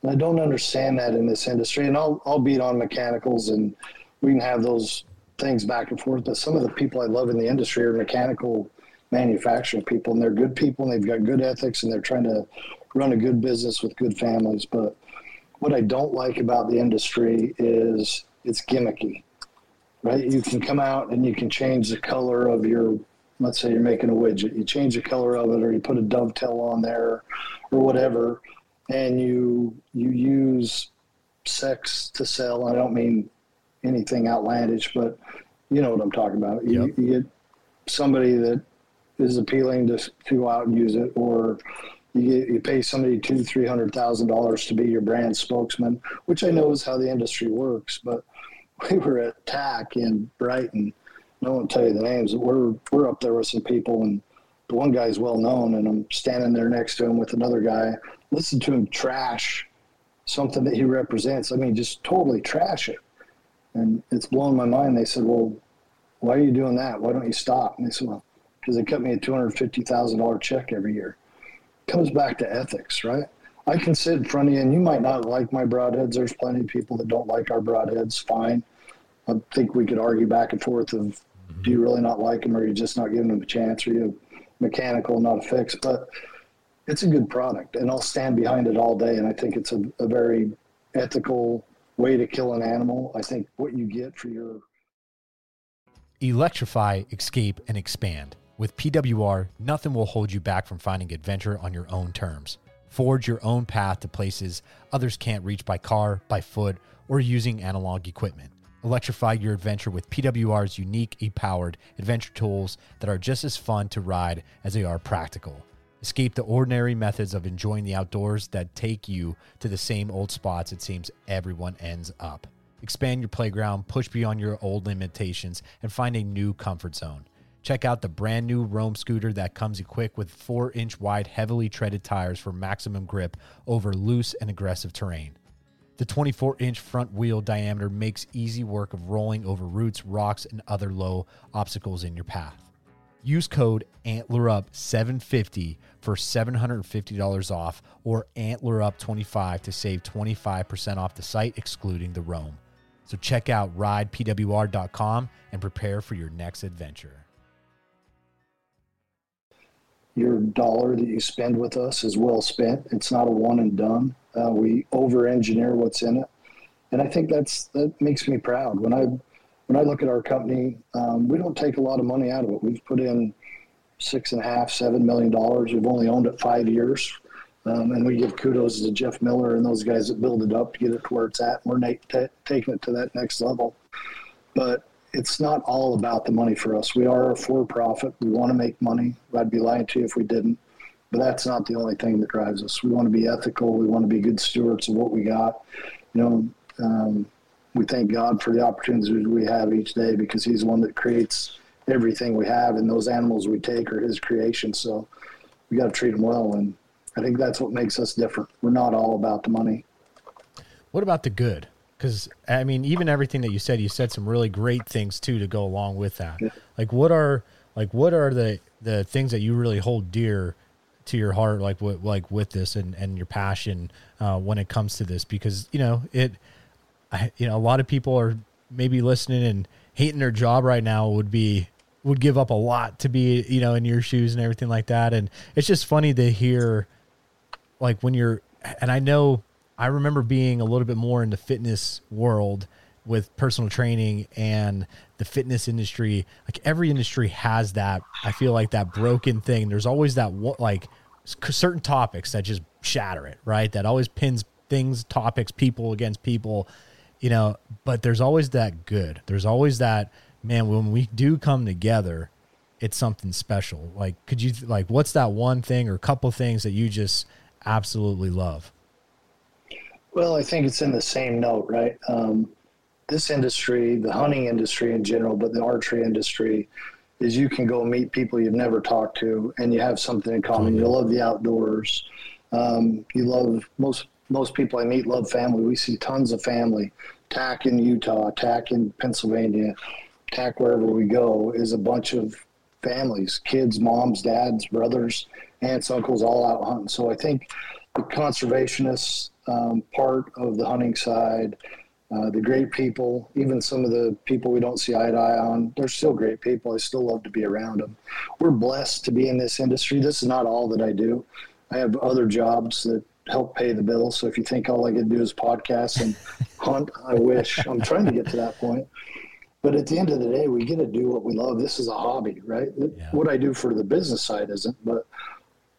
And I don't understand that in this industry. And I'll, I'll beat on mechanicals and we can have those things back and forth. But some of the people I love in the industry are mechanical manufacturing people, and they're good people, and they've got good ethics, and they're trying to run a good business with good families. But what I don't like about the industry is it's gimmicky, right? You can come out and you can change the color of your, let's say you're making a widget, you change the color of it, or you put a dovetail on there, or whatever, and you you use sex to sell. I don't mean anything outlandish, but you know what I'm talking about. You, yep. you get somebody that is appealing to, to go out and use it, or you, you pay somebody two, three hundred thousand dollars to be your brand spokesman, which I know is how the industry works. But we were at TAC in Brighton. I won't tell you the names. We're we're up there with some people, and the one guy's well known, and I'm standing there next to him with another guy. Listen to him trash something that he represents. I mean, just totally trash it. And it's blown my mind. They said, "Well, why are you doing that? Why don't you stop?" And they said, "Well, because they cut me a two hundred fifty thousand dollar check every year." comes back to ethics, right? I can sit in front of you, and you might not like my broadheads. There's plenty of people that don't like our broadheads. Fine. I think we could argue back and forth of mm-hmm. do you really not like them, or are you just not giving them a chance, or you mechanical, not a fix? But it's a good product, and I'll stand behind it all day. And I think it's a, a very ethical way to kill an animal. I think what you get for your electrify, escape, and expand. With PWR, nothing will hold you back from finding adventure on your own terms. Forge your own path to places others can't reach by car, by foot, or using analog equipment. Electrify your adventure with PWR's unique e powered adventure tools that are just as fun to ride as they are practical. Escape the ordinary methods of enjoying the outdoors that take you to the same old spots it seems everyone ends up. Expand your playground, push beyond your old limitations, and find a new comfort zone. Check out the brand new Roam scooter that comes equipped with 4 inch wide, heavily treaded tires for maximum grip over loose and aggressive terrain. The 24 inch front wheel diameter makes easy work of rolling over roots, rocks, and other low obstacles in your path. Use code AntlerUp750 for $750 off or AntlerUp25 to save 25% off the site, excluding the Roam. So check out ridepwr.com and prepare for your next adventure your dollar that you spend with us is well spent. It's not a one and done. Uh, we over engineer what's in it, and I think that's that makes me proud. When I when I look at our company, um, we don't take a lot of money out of it. We've put in six and a half, seven million dollars. We've only owned it five years, um, and we give kudos to Jeff Miller and those guys that build it up to get it to where it's at. And we're na- t- taking it to that next level, but it's not all about the money for us. We are a for profit. We want to make money. I'd be lying to you if we didn't. But that's not the only thing that drives us. We want to be ethical. We want to be good stewards of what we got. You know, um, we thank God for the opportunities we have each day because He's the one that creates everything we have, and those animals we take are His creation. So we got to treat them well, and I think that's what makes us different. We're not all about the money. What about the good? Because I mean, even everything that you said, you said some really great things too to go along with that. Like, what are like what are the the things that you really hold dear to your heart, like what like with this and and your passion uh, when it comes to this? Because you know it, I, you know, a lot of people are maybe listening and hating their job right now would be would give up a lot to be you know in your shoes and everything like that and it's just funny to hear like when you're and i know I remember being a little bit more in the fitness world with personal training and the fitness industry. Like every industry has that. I feel like that broken thing. There's always that like certain topics that just shatter it, right? That always pins things, topics, people against people, you know. But there's always that good. There's always that man when we do come together. It's something special. Like, could you like what's that one thing or couple things that you just absolutely love? Well, I think it's in the same note, right? Um, this industry, the hunting industry in general, but the archery industry, is you can go meet people you've never talked to, and you have something in common. Mm-hmm. You love the outdoors. Um, you love most most people I meet love family. We see tons of family. TAC in Utah, TAC in Pennsylvania, TAC wherever we go is a bunch of families, kids, moms, dads, brothers, aunts, uncles, all out hunting. So I think the conservationists um, part of the hunting side, uh, the great people, even some of the people we don't see eye to eye on, they're still great people. I still love to be around them. We're blessed to be in this industry. This is not all that I do. I have other jobs that help pay the bills. So if you think all I can do is podcast and hunt, I wish. I'm trying to get to that point. But at the end of the day, we get to do what we love. This is a hobby, right? Yeah. What I do for the business side isn't, but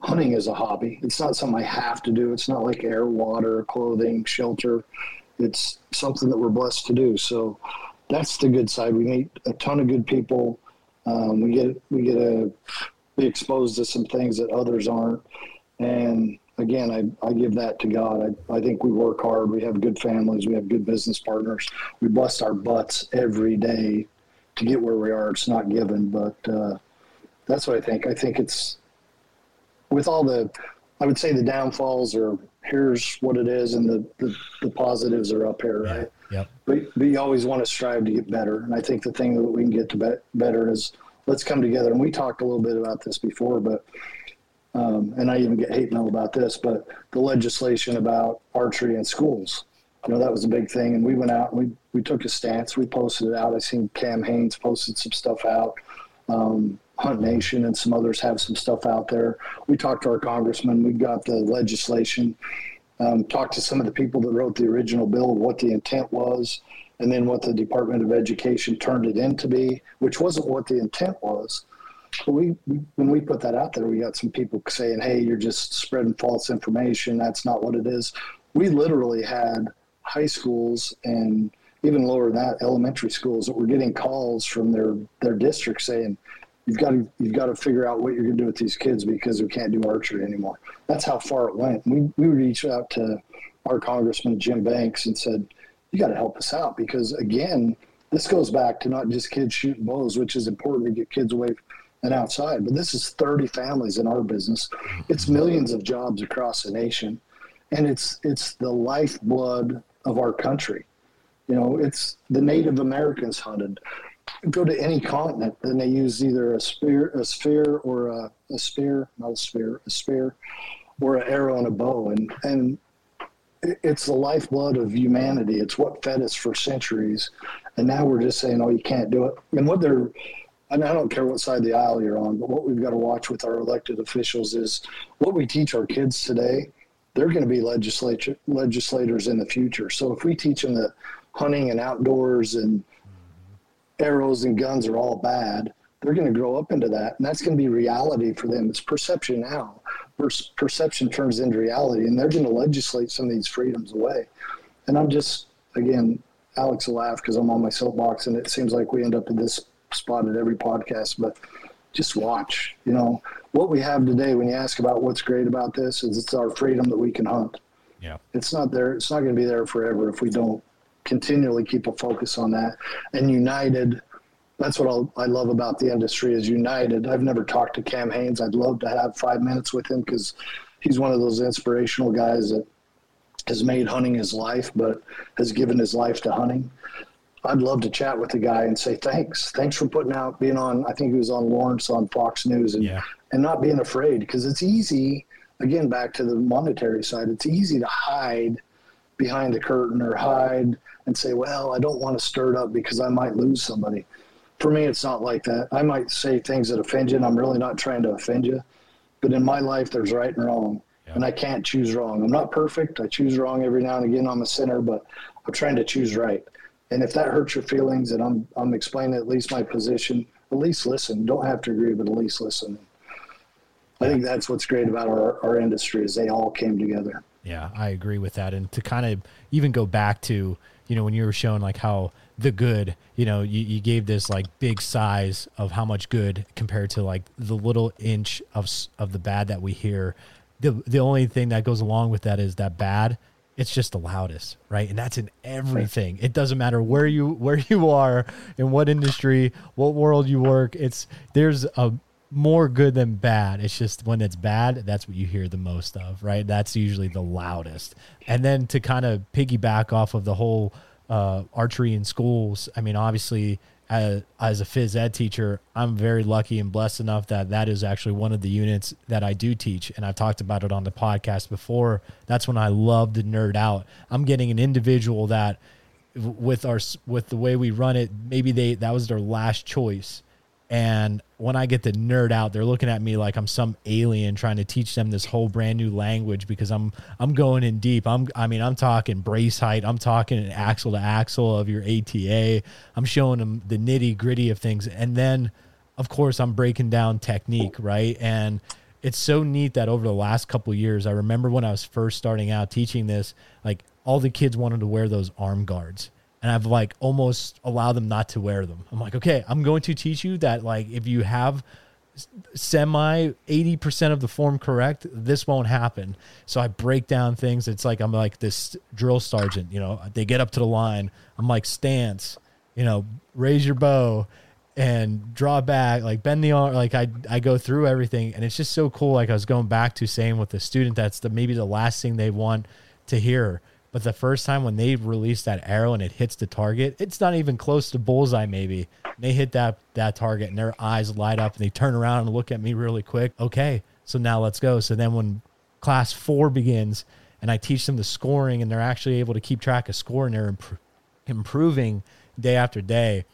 hunting is a hobby. It's not something I have to do. It's not like air, water, clothing, shelter it's something that we're blessed to do. So that's the good side. We meet a ton of good people. Um, we get we get to be exposed to some things that others aren't. And again, I, I give that to God. I, I think we work hard. We have good families. We have good business partners. We bust our butts every day to get where we are. It's not given, but uh, that's what I think. I think it's with all the, I would say the downfalls are here's what it is and the, the, the positives are up here, right? Yeah. Yep. But, but you always want to strive to get better. And I think the thing that we can get to be, better is let's come together. And we talked a little bit about this before, but, um, and I even get hate mail about this, but the legislation about archery in schools, you know, that was a big thing. And we went out and we, we took a stance. We posted it out. I seen Cam Hanes posted some stuff out. Um, Hunt Nation and some others have some stuff out there. We talked to our congressman. We got the legislation. Um, talked to some of the people that wrote the original bill, what the intent was, and then what the Department of Education turned it into be, which wasn't what the intent was. But we, when we put that out there, we got some people saying, "Hey, you're just spreading false information. That's not what it is." We literally had high schools and even lower than that, elementary schools that were getting calls from their their districts saying, you've got to you've got to figure out what you're going to do with these kids because we can't do archery anymore. That's how far it went. We we reached out to our congressman Jim Banks and said, "You got to help us out because again, this goes back to not just kids shooting bows, which is important to get kids away and outside, but this is 30 families in our business. It's millions of jobs across the nation, and it's it's the lifeblood of our country. You know, it's the Native Americans hunted go to any continent and they use either a spear, a sphere, or a, a spear, not a spear, a spear, or an arrow and a bow, and and it's the lifeblood of humanity. It's what fed us for centuries, and now we're just saying, "Oh, you can't do it." And what they're, and I don't care what side of the aisle you're on, but what we've got to watch with our elected officials is what we teach our kids today. They're going to be legislature legislators in the future. So if we teach them that hunting and outdoors and arrows and guns are all bad, they're going to grow up into that. And that's going to be reality for them. It's perception now. Perception turns into reality, and they're going to legislate some of these freedoms away. And I'm just, again, Alex will laugh because I'm on my soapbox, and it seems like we end up in this spot at every podcast, but just watch. You know, what we have today, when you ask about what's great about this, is it's our freedom that we can hunt. Yeah. It's not there. It's not going to be there forever if we don't continually keep a focus on that. And United, that's what I'll, i love about the industry is United. I've never talked to Cam Hanes. I'd love to have five minutes with him because he's one of those inspirational guys that has made hunting his life, but has given his life to hunting. I'd love to chat with the guy and say thanks. Thanks for putting out, being on. I think he was on Lawrence on Fox News, and yeah. and not being afraid because it's easy. Again, back to the monetary side, it's easy to hide behind the curtain or hide and say, well, I don't want to stir it up because I might lose somebody. For me, it's not like that. I might say things that offend you, and I'm really not trying to offend you. But in my life, there's right and wrong, yeah. and I can't choose wrong. I'm not perfect. I choose wrong every now and again. I'm a sinner, but I'm trying to choose right. And if that hurts your feelings, and I'm I'm explaining at least my position, at least listen. Don't have to agree, but at least listen. I think that's what's great about our, our industry is they all came together. Yeah, I agree with that. And to kind of even go back to, you know, when you were showing like how the good, you know, you, you gave this like big size of how much good compared to like the little inch of of the bad that we hear. The the only thing that goes along with that is that bad it's just the loudest right? And that's in everything. It doesn't matter where you where you are in what industry what world you work it's there's a more good than bad. It's just when it's bad, that's what you hear the most of, right? That's usually the loudest. And then to kind of piggyback off of the whole uh, archery in schools, I mean, obviously, as, as a phys ed teacher, I'm very lucky and blessed enough that that is actually one of the units that I do teach. And I've talked about it on the podcast before. That's when I love to nerd out. I'm getting an individual that with our with the way we run it, maybe they that was their last choice. And when I get to nerd out, they're looking at me like I'm some alien trying to teach them this whole brand new language because I'm I'm going in deep. I'm I mean I'm talking brace height. I'm talking an axle to axle of your ATA. I'm showing them the nitty gritty of things, and then of course I'm breaking down technique, right? And it's so neat that over the last couple years, I remember when I was first starting out teaching this, like all the kids wanted to wear those arm guards. And I've like almost allowed them not to wear them. I'm like, okay, I'm going to teach you that like if you have semi 80% of the form correct, this won't happen. So I break down things. It's like I'm like this drill sergeant, you know, they get up to the line. I'm like, stance, you know, raise your bow and draw back, like bend the arm. Like I, I go through everything, and it's just so cool. Like I was going back to saying with the student, that's the maybe the last thing they want to hear. But the first time when they release that arrow and it hits the target, it's not even close to bullseye. Maybe they hit that that target, and their eyes light up, and they turn around and look at me really quick. Okay, so now let's go. So then when class four begins, and I teach them the scoring, and they're actually able to keep track of score, and they're imp- improving day after day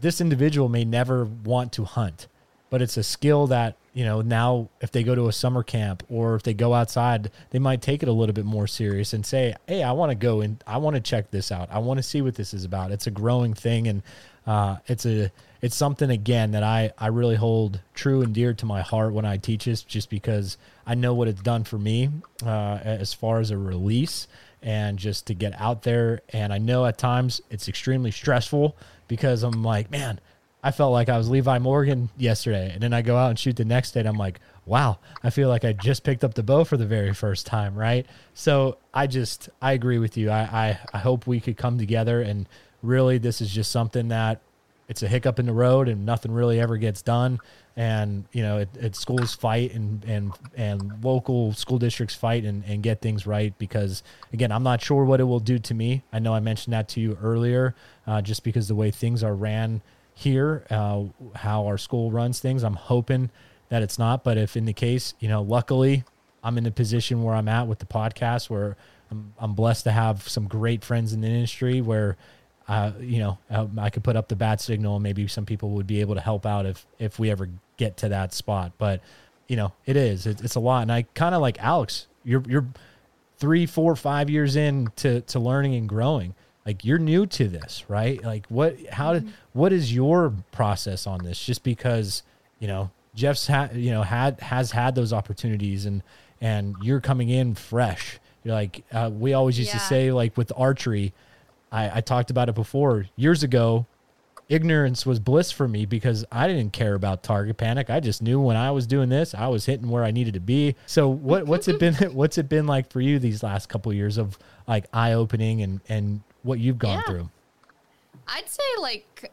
this individual may never want to hunt, but it's a skill that, you know, now if they go to a summer camp or if they go outside, they might take it a little bit more serious and say, Hey, I want to go and I want to check this out. I want to see what this is about. It's a growing thing. And, uh, it's a, it's something again that I, I really hold true and dear to my heart when I teach this, just because I know what it's done for me, uh, as far as a release and just to get out there. And I know at times it's extremely stressful because I'm like, man, I felt like I was Levi Morgan yesterday. And then I go out and shoot the next day and I'm like, wow, I feel like I just picked up the bow for the very first time, right? So I just, I agree with you. I, I, I hope we could come together and really this is just something that it's a hiccup in the road and nothing really ever gets done and you know it, it, schools fight and and and local school districts fight and, and get things right because again i'm not sure what it will do to me i know i mentioned that to you earlier uh, just because the way things are ran here uh, how our school runs things i'm hoping that it's not but if in the case you know luckily i'm in the position where i'm at with the podcast where i'm, I'm blessed to have some great friends in the industry where uh, you know, uh, I could put up the bat signal and maybe some people would be able to help out if, if we ever get to that spot. But, you know, it is, it, it's a lot. And I kind of like Alex, you're, you're three, four, five years in to, to learning and growing. Like you're new to this, right? Like what, how did, mm-hmm. what is your process on this? Just because, you know, Jeff's had, you know, had, has had those opportunities and, and you're coming in fresh. You're like, uh, we always used yeah. to say like with archery, I, I talked about it before years ago. Ignorance was bliss for me because I didn't care about target panic. I just knew when I was doing this, I was hitting where I needed to be. So what what's it been what's it been like for you these last couple of years of like eye opening and and what you've gone yeah. through? I'd say like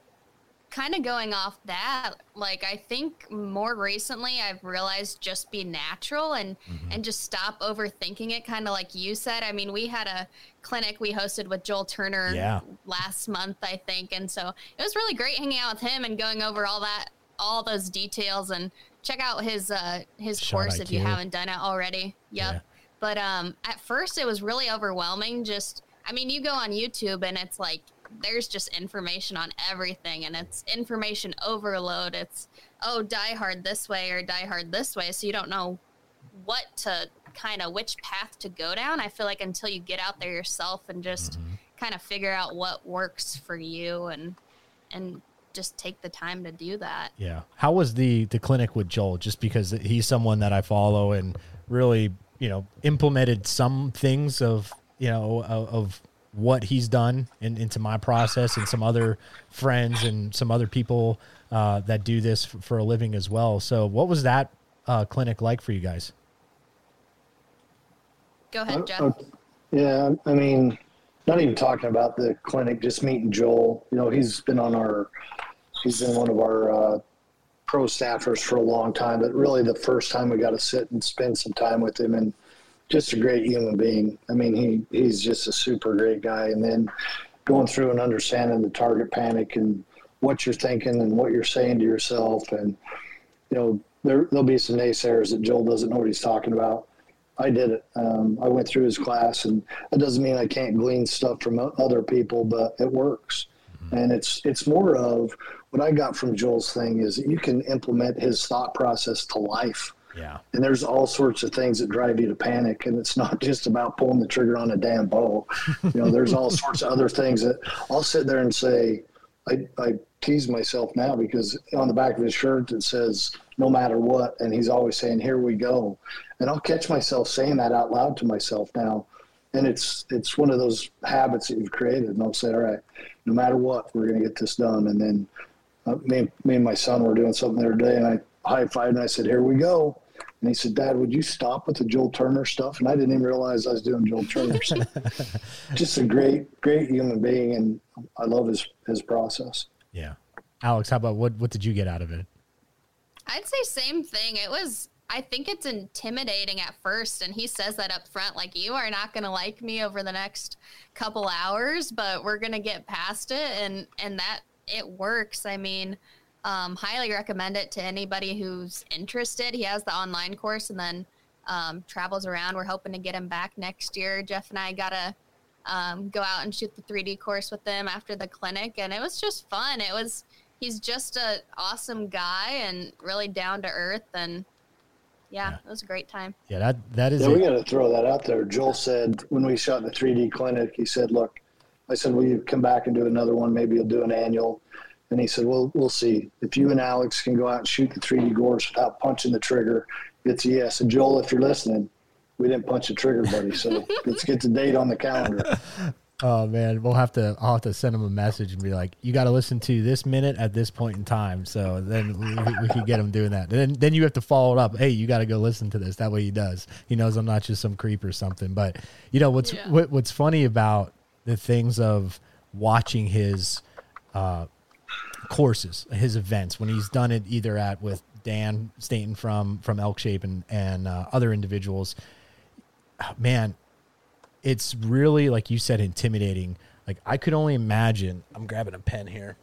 kind of going off that, like I think more recently I've realized just be natural and mm-hmm. and just stop overthinking it. Kind of like you said. I mean, we had a clinic we hosted with Joel Turner yeah. last month, I think, and so it was really great hanging out with him and going over all that, all those details, and check out his uh his Shot course IQ. if you haven't done it already. Yep. Yeah. But um, at first it was really overwhelming. Just, I mean, you go on YouTube and it's like there's just information on everything and it's information overload. It's oh die hard this way or die hard this way, so you don't know what to kind of which path to go down. I feel like until you get out there yourself and just mm-hmm. kind of figure out what works for you and and just take the time to do that. Yeah. How was the the clinic with Joel? Just because he's someone that I follow and really, you know, implemented some things of, you know, of, of what he's done in, into my process and some other friends and some other people uh, that do this for, for, a living as well. So, what was that uh, clinic like for you guys? Go ahead, uh, Jeff. Uh, yeah, I mean, not even talking about the clinic, just meeting Joel. You know, he's been on our, he's been one of our uh, pro staffers for a long time, but really the first time we got to sit and spend some time with him and just a great human being. I mean, he he's just a super great guy. And then going through and understanding the target panic and what you're thinking and what you're saying to yourself, and you know, there there'll be some naysayers that Joel doesn't know what he's talking about. I did it. Um, I went through his class, and that doesn't mean I can't glean stuff from other people, but it works. Mm-hmm. And it's it's more of what I got from Joel's thing is that you can implement his thought process to life. Yeah. And there's all sorts of things that drive you to panic, and it's not just about pulling the trigger on a damn bow. You know, there's all sorts of other things that I'll sit there and say, I, I tease myself now because on the back of his shirt it says no matter what and he's always saying here we go and i'll catch myself saying that out loud to myself now and it's it's one of those habits that you've created and i'll say all right no matter what we're going to get this done and then uh, me, me and my son were doing something the other day and i high-fived and i said here we go and he said, Dad, would you stop with the Joel Turner stuff? And I didn't even realize I was doing Joel Turner stuff. Just a great, great human being. And I love his, his process. Yeah. Alex, how about what, what did you get out of it? I'd say same thing. It was, I think it's intimidating at first. And he says that up front, like, you are not going to like me over the next couple hours, but we're going to get past it. And, and that it works. I mean, um, highly recommend it to anybody who's interested. He has the online course and then um, travels around. We're hoping to get him back next year. Jeff and I got to um, go out and shoot the 3D course with him after the clinic, and it was just fun. It was he's just an awesome guy and really down to earth, and yeah, yeah, it was a great time. Yeah, that that is. Yeah, it. we got to throw that out there. Joel said when we shot the 3D clinic, he said, "Look." I said, "Will you come back and do another one? Maybe you'll do an annual." And he said, "Well, we'll see. If you and Alex can go out and shoot the 3D gorse without punching the trigger, it's a yes." And Joel, if you're listening, we didn't punch the trigger, buddy. So let's get the date on the calendar. Oh man, we'll have to. I'll have to send him a message and be like, "You got to listen to this minute at this point in time." So then we, we can get him doing that. And then then you have to follow it up. Hey, you got to go listen to this. That way he does. He knows I'm not just some creep or something. But you know what's yeah. what, what's funny about the things of watching his uh, courses, his events when he's done it either at with Dan Staton from from Elk Shape and and uh, other individuals. Man, it's really like you said, intimidating. Like I could only imagine. I'm grabbing a pen here.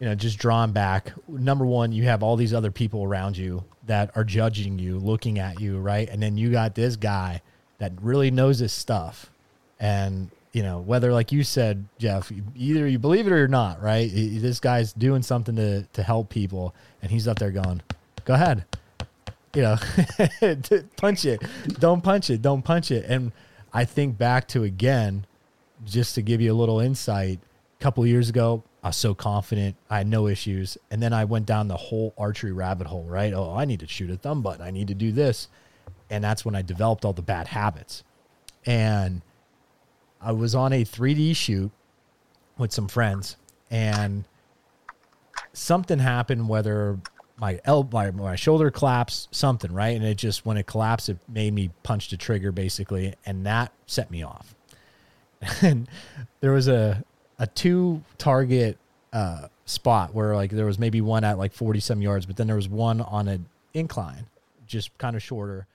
You know, just drawn back. Number one, you have all these other people around you that are judging you, looking at you, right? And then you got this guy that really knows his stuff, and you know, whether like you said, Jeff, either you believe it or you're not, right? This guy's doing something to to help people, and he's up there going, "Go ahead, you know, punch it, don't punch it, don't punch it." And I think back to again, just to give you a little insight. A couple years ago, I was so confident, I had no issues, and then I went down the whole archery rabbit hole. Right? Oh, I need to shoot a thumb button. I need to do this, and that's when I developed all the bad habits, and I was on a 3D shoot with some friends, and something happened. Whether my elbow, my, my shoulder collapsed, something right, and it just when it collapsed, it made me punch the trigger basically, and that set me off. and there was a a two target uh, spot where like there was maybe one at like forty some yards, but then there was one on an incline, just kind of shorter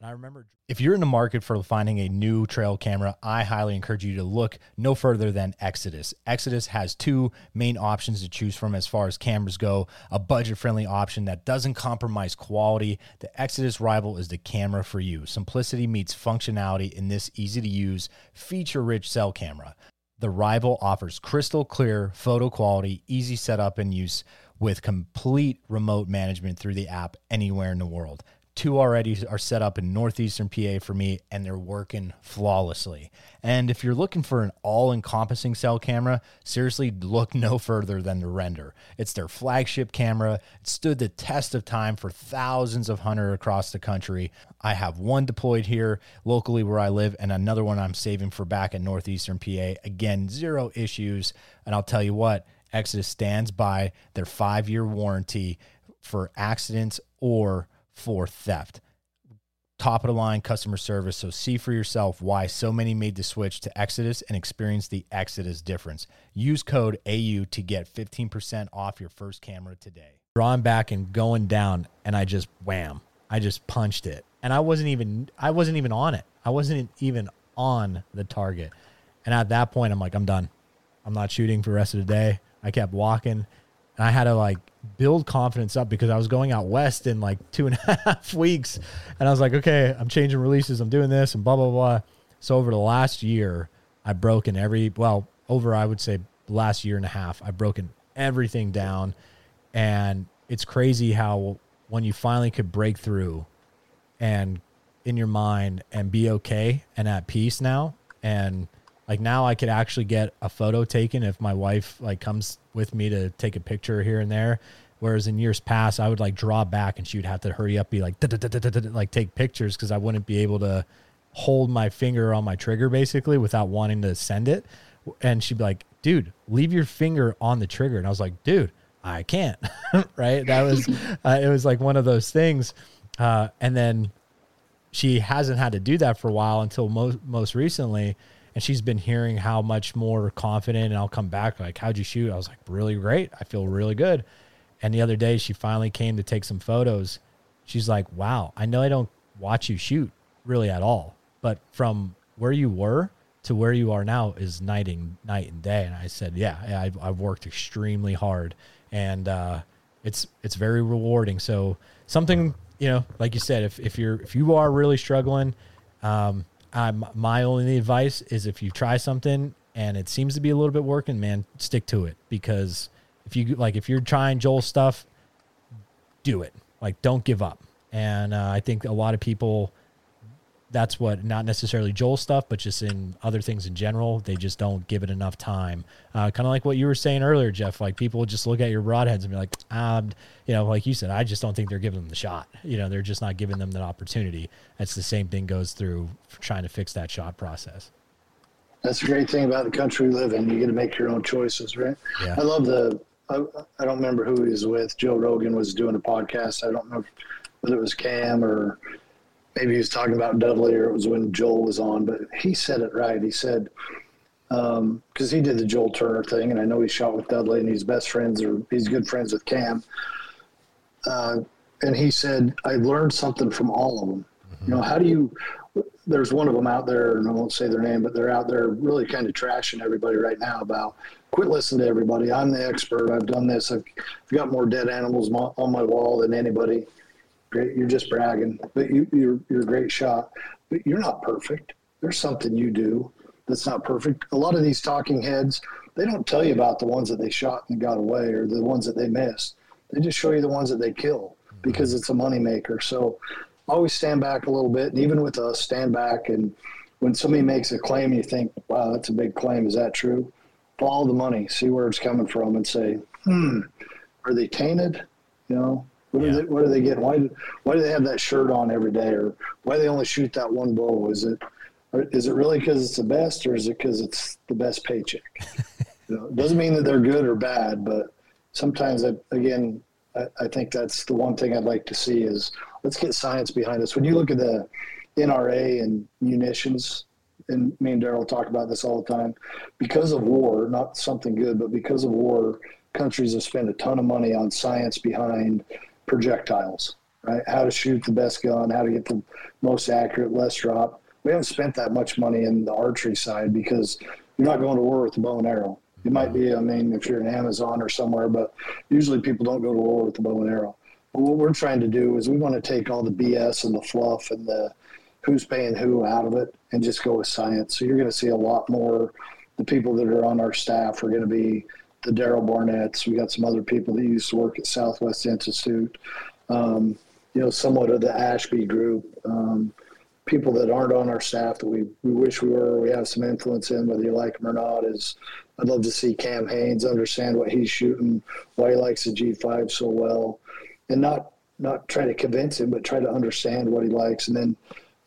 and I remember if you're in the market for finding a new trail camera, I highly encourage you to look no further than Exodus. Exodus has two main options to choose from as far as cameras go a budget friendly option that doesn't compromise quality. The Exodus Rival is the camera for you. Simplicity meets functionality in this easy to use, feature rich cell camera. The Rival offers crystal clear photo quality, easy setup and use with complete remote management through the app anywhere in the world. Two already are set up in northeastern PA for me, and they're working flawlessly. And if you're looking for an all encompassing cell camera, seriously look no further than the Render. It's their flagship camera. It stood the test of time for thousands of hunters across the country. I have one deployed here locally where I live, and another one I'm saving for back in northeastern PA. Again, zero issues. And I'll tell you what, Exodus stands by their five year warranty for accidents or for theft. Top of the line customer service. So see for yourself why so many made the switch to Exodus and experience the Exodus difference. Use code AU to get 15% off your first camera today. Drawing back and going down, and I just wham, I just punched it. And I wasn't even I wasn't even on it. I wasn't even on the target. And at that point, I'm like, I'm done. I'm not shooting for the rest of the day. I kept walking and I had to like build confidence up because I was going out west in like two and a half weeks, and I was like, okay, I'm changing releases, I'm doing this, and blah blah blah. So over the last year, I've broken every well over I would say last year and a half, I've broken everything down, and it's crazy how when you finally could break through and in your mind and be okay and at peace now and like now I could actually get a photo taken if my wife like comes with me to take a picture here and there. Whereas in years past, I would like draw back and she would have to hurry up, be like, like take pictures because I wouldn't be able to hold my finger on my trigger basically without wanting to send it. And she'd be like, dude, leave your finger on the trigger. And I was like, dude, I can't. right. That was, uh, it was like one of those things. Uh, and then she hasn't had to do that for a while until most, most recently and she's been hearing how much more confident and I'll come back like how'd you shoot? I was like really great. I feel really good. And the other day she finally came to take some photos. She's like wow I know I don't watch you shoot really at all but from where you were to where you are now is night and night and day. And I said yeah I've, I've worked extremely hard and uh, it's it's very rewarding. So something you know like you said if, if you're if you are really struggling um, um, my only advice is if you try something and it seems to be a little bit working, man, stick to it because if you like, if you're trying Joel stuff, do it. Like, don't give up. And uh, I think a lot of people that's what not necessarily Joel stuff, but just in other things in general, they just don't give it enough time. Uh, kind of like what you were saying earlier, Jeff. Like people just look at your broadheads and be like, um, you know, like you said, I just don't think they're giving them the shot. You know, they're just not giving them that opportunity. That's the same thing goes through trying to fix that shot process. That's the great thing about the country we live in. You get to make your own choices, right? Yeah. I love the. I, I don't remember who he was with. Joe Rogan was doing a podcast. I don't know whether it was Cam or maybe he was talking about Dudley or it was when Joel was on, but he said it right. He said, because um, he did the Joel Turner thing, and I know he shot with Dudley, and he's best friends or he's good friends with Cam. Uh, and he said, I learned something from all of them. Mm-hmm. You know, how do you? There's one of them out there, and I won't say their name, but they're out there really kind of trashing everybody right now about quit listening to everybody. I'm the expert. I've done this. I've, I've got more dead animals on my wall than anybody great. You're just bragging, but you, you're you're a great shot. But you're not perfect. There's something you do that's not perfect. A lot of these talking heads, they don't tell you about the ones that they shot and got away, or the ones that they missed. They just show you the ones that they kill because it's a moneymaker. So always stand back a little bit, and even with us, stand back. And when somebody makes a claim, you think, "Wow, that's a big claim. Is that true?" Follow the money, see where it's coming from, and say, "Hmm, are they tainted?" You know, what, yeah. are they, what are they getting? Why do, why do they have that shirt on every day? Or why do they only shoot that one bow? Is it is it really because it's the best, or is it because it's the best paycheck? you know, it doesn't mean that they're good or bad, but sometimes, I, again, I, I think that's the one thing I'd like to see is let's get science behind us. When you look at the NRA and munitions, and me and Daryl talk about this all the time, because of war, not something good, but because of war, countries have spent a ton of money on science behind projectiles, right? How to shoot the best gun, how to get the most accurate, less drop. We haven't spent that much money in the archery side because you're not going to war with the bow and arrow. It might be, I mean, if you're in Amazon or somewhere, but usually people don't go to war with the bow and arrow. But what we're trying to do is we want to take all the BS and the fluff and the who's paying who out of it and just go with science. So you're going to see a lot more. The people that are on our staff are going to be the Daryl Barnetts. We got some other people that used to work at Southwest Institute. Um, you know, somewhat of the Ashby group. Um, people that aren't on our staff that we, we wish we were, we have some influence in, whether you like them or not, is I'd love to see Cam Hanes understand what he's shooting, why he likes the G5 so well, and not not try to convince him, but try to understand what he likes. And then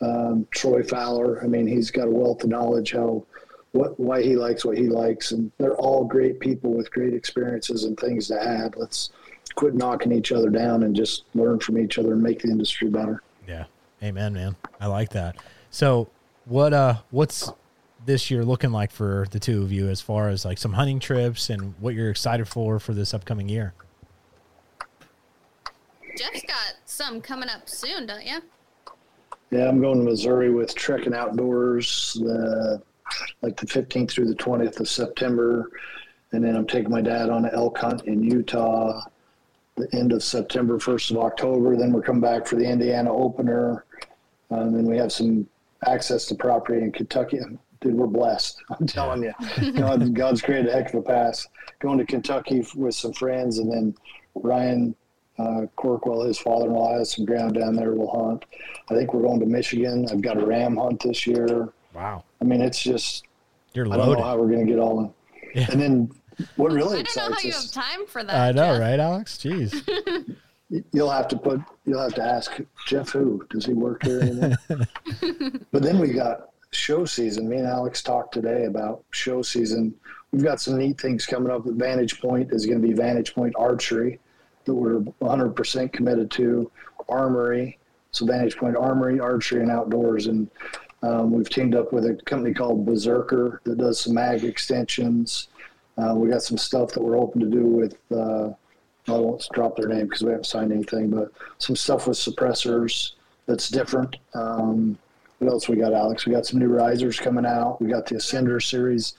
um, Troy Fowler, I mean, he's got a wealth of knowledge how what why he likes what he likes, and they're all great people with great experiences and things to add. Let's quit knocking each other down and just learn from each other and make the industry better. Yeah, amen, man. I like that. So, what uh, what's this year looking like for the two of you as far as like some hunting trips and what you're excited for for this upcoming year? Jeff's got some coming up soon, don't you? Yeah, I'm going to Missouri with Trekking Outdoors the like the 15th through the 20th of September. and then I'm taking my dad on an elk hunt in Utah the end of September, 1st of October. Then we're coming back for the Indiana opener. Um, and then we have some access to property in Kentucky. Dude, we're blessed. I'm telling you, God, God's created a heck of a pass. Going to Kentucky with some friends, and then Ryan uh, Corkwell, his father-in-law, has some ground down there. We'll hunt. I think we're going to Michigan. I've got a ram hunt this year. Wow. I mean, it's just You're I don't know loaded. how we're going to get all in. Yeah. And then what really I don't know how excites you have time for that. I know, Jeff. right, Alex? Jeez. you'll have to put, you'll have to ask Jeff who does he work here but then we got show season. Me and Alex talked today about show season. We've got some neat things coming up. Vantage Point is going to be Vantage Point Archery that we're 100% committed to. Armory, so Vantage Point Armory, Archery, and Outdoors, and um, we've teamed up with a company called Berserker that does some mag extensions. Uh, we got some stuff that we're hoping to do with. Uh, I won't drop their name because we haven't signed anything, but some stuff with suppressors that's different. Um, what else we got, Alex? We got some new risers coming out. We got the Ascender series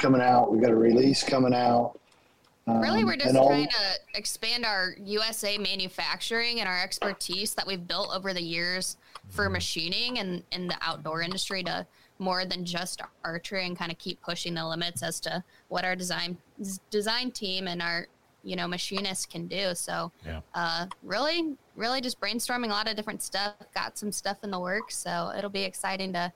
coming out. We got a release coming out. Really, Um, we're just and all- trying to expand our USA manufacturing and our expertise that we've built over the years for machining and in the outdoor industry to more than just archery and kind of keep pushing the limits as to what our design design team and our you know machinists can do. So Yeah. uh, really, really just brainstorming a lot of different stuff. Got some stuff in the works, so it'll be exciting to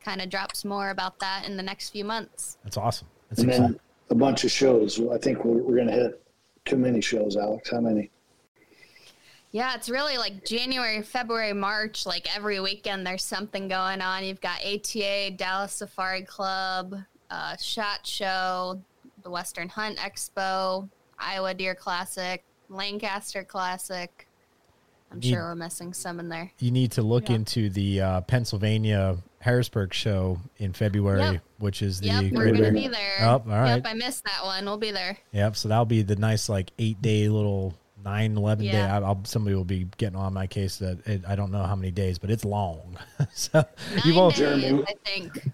kind of drop some more about that in the next few months. That's awesome. That's and exciting. then a bunch of shows. I think we're, we're going to hit too many shows, Alex. How many? Yeah, it's really like January, February, March. Like every weekend, there's something going on. You've got ATA, Dallas Safari Club, uh, Shot Show, the Western Hunt Expo, Iowa Deer Classic, Lancaster Classic. I'm You- sure we're missing some in there. you need to look Yeah. into the uh, Pennsylvania Harrisburg show in February, Yep. which is the Yep, we're Great gonna be there. Oh, all right. Yep, I missed that one. We'll be there. Yep. So that'll be the nice like eight day little nine, 11 day. Yeah. I, I'll, somebody will be getting on my case that it, I don't know how many days, but it's long. so you Nine won't. days, Jeremy. I think.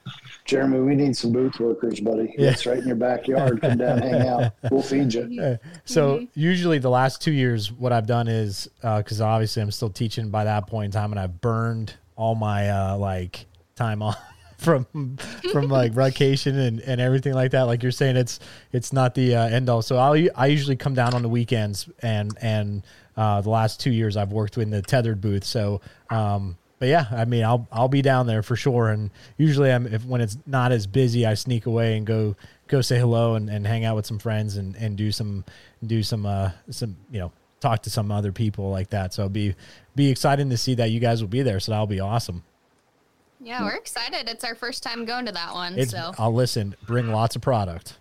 Jeremy, we need some booth workers, buddy. Yeah. It's right in your backyard. Come down, hang out. We'll feed you. Uh, so Mm-hmm. usually the last two years, what I've done is because obviously I'm still teaching by that point in time, and I've burned all my uh, like time off from from like vacation and, and everything like that. Like you're saying, it's it's not the uh, end all. So I I usually come down on the weekends, and and uh, the last two years I've worked in the Tethrd booth. So. Um, but yeah, I mean, I'll I'll be down there for sure. And usually, I'm if when it's not as busy, I sneak away and go go say hello and, and hang out with some friends and, and do some do some uh some you know talk to some other people like that. So be be exciting to see that you guys will be there. So that'll be awesome. Yeah, we're excited. It's our first time going to that one. It's so I'll listen. Bring lots of product.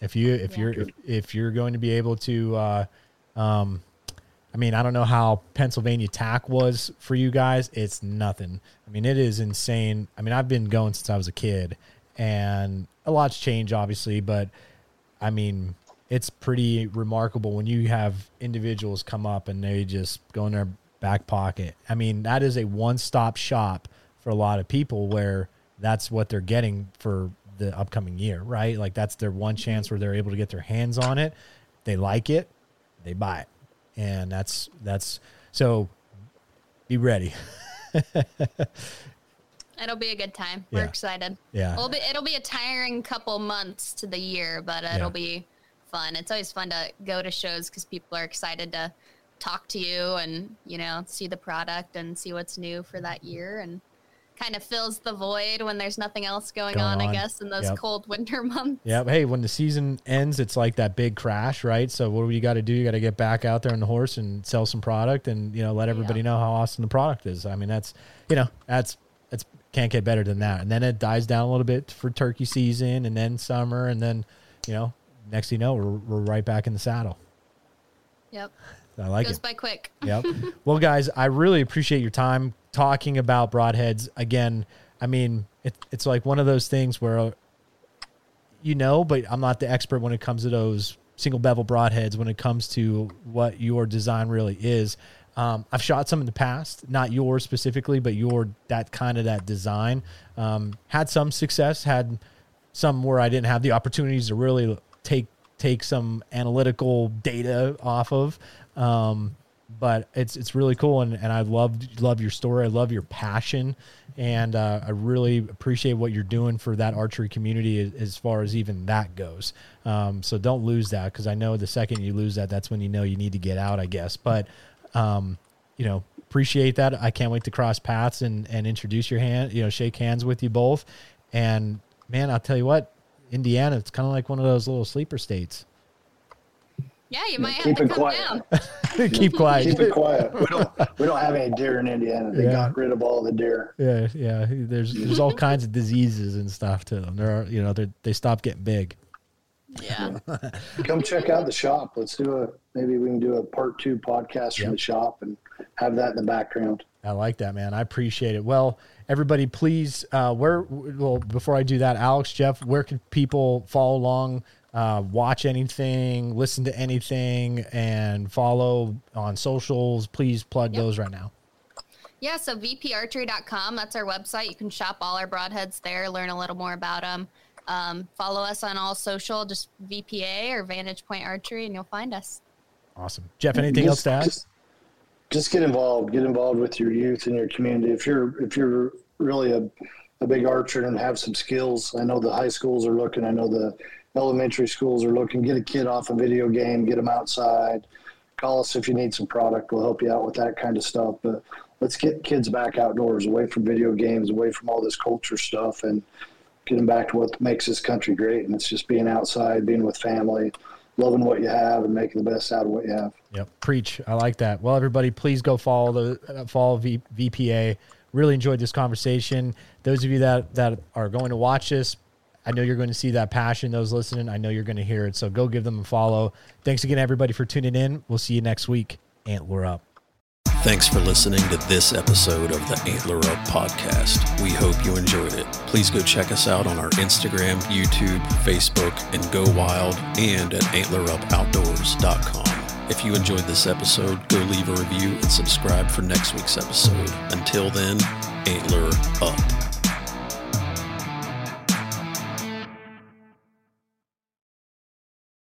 If you if Yeah. you're if, if you're going to be able to, uh, um, I mean, I don't know how Pennsylvania TAC was for you guys. It's nothing. I mean, it is insane. I mean, I've been going since I was a kid, and a lot's changed, obviously, but I mean, it's pretty remarkable when you have individuals come up and they just go in their back pocket. I mean, that is a one stop shop for a lot of people where that's what they're getting for the upcoming year, right? Like that's their one mm-hmm. chance where they're able to get their hands on it. They like it, they buy it. And that's that's so be ready. it'll be a good time. We're Yeah. excited. Yeah. It'll be it'll be a tiring couple months to the year, but it'll Yeah. be fun. It's always fun to go to shows because people are excited to talk to you and you know see the product and see what's new for that year and kind of fills the void when there's nothing else going, Going on, on. I guess, in those Yep. cold winter months. Yeah. Hey, when the season ends, it's like that big crash, right? So what do you got to do? You got to get back out there on the horse and sell some product, and you know let everybody know how awesome the product is. I mean, that's you know that's that's can't get better than that. And then it dies down a little bit for turkey season, and then summer, and then you know next thing you know we're we're right back in the saddle. Yep. I like Goes it. Goes by quick. Yep. well, guys, I really appreciate your time talking about broadheads. Again, I mean, it, it's like one of those things where you know, but I'm not the expert when it comes to those single bevel broadheads. When it comes to what your design really is, um, I've shot some in the past, not yours specifically, but your that kind of that design. Um, had some success, had some where I didn't have the opportunities to really take take some analytical data off of. Um, but it's it's really cool, and, and I love love your story. I love your passion, and uh, I really appreciate what you're doing for that archery community as, as far as even that goes. Um, so don't lose that because I know the second you lose that, that's when you know you need to get out, I guess. But um, you know, appreciate that. I can't wait to cross paths and and introduce your hand, you know, shake hands with you both. And man, I'll tell you what, Indiana, it's kind of like one of those little sleeper states. Yeah, you might have keep to it come quiet. down. Keep quiet. Keep it quiet. We don't we don't have any deer in Indiana. They Yeah. got rid of all the deer. Yeah, yeah. There's there's all kinds of diseases and stuff to them. There are, you know, they they stop getting big. Yeah. Come check out the shop. Let's do a maybe we can do a part two podcast from Yep. the shop and have that in the background. I like that, man. I appreciate it. Well, everybody, please, uh, where? Well, before I do that, Alex, Jeff, where can people follow along, uh, watch anything, listen to anything, and follow on socials? Please plug Yep. those right now. Yeah, so vparchery.com, that's our website. You can shop all our broadheads there, learn a little more about them. Um, follow us on all social, just VPA or Vantage Point Archery, and you'll find us. Awesome, Jeff. Anything else Just- to add? Just, just get involved. Get involved with your youth and your community. If you're if you're really a, a big archer and have some skills, I know the high schools are looking. I know the elementary schools are looking. Get a kid off a video game. Get them outside. Call us if you need some product. We'll help you out with that kind of stuff. But let's get kids back outdoors, away from video games, away from all this culture stuff, and get them back to what makes this country great. And it's just being outside, being with family, loving what you have, and making the best out of what you have. Yep, preach. I like that. Well, everybody, please go follow the uh, follow v, VPA. Really enjoyed this conversation. Those of you that that are going to watch this, I know you're going to see that passion. Those listening, I know you're going to hear it. So go give them a follow. Thanks again, everybody, for tuning in. We'll see you next week. Antler up. Thanks for listening to this episode of the Antler Up podcast. We hope you enjoyed it. Please go check us out on our Instagram, YouTube, Facebook, and Go Wild, and at antlerupoutdoors.com. If you enjoyed this episode, go leave a review and subscribe for next week's episode. Until then, Antler Up.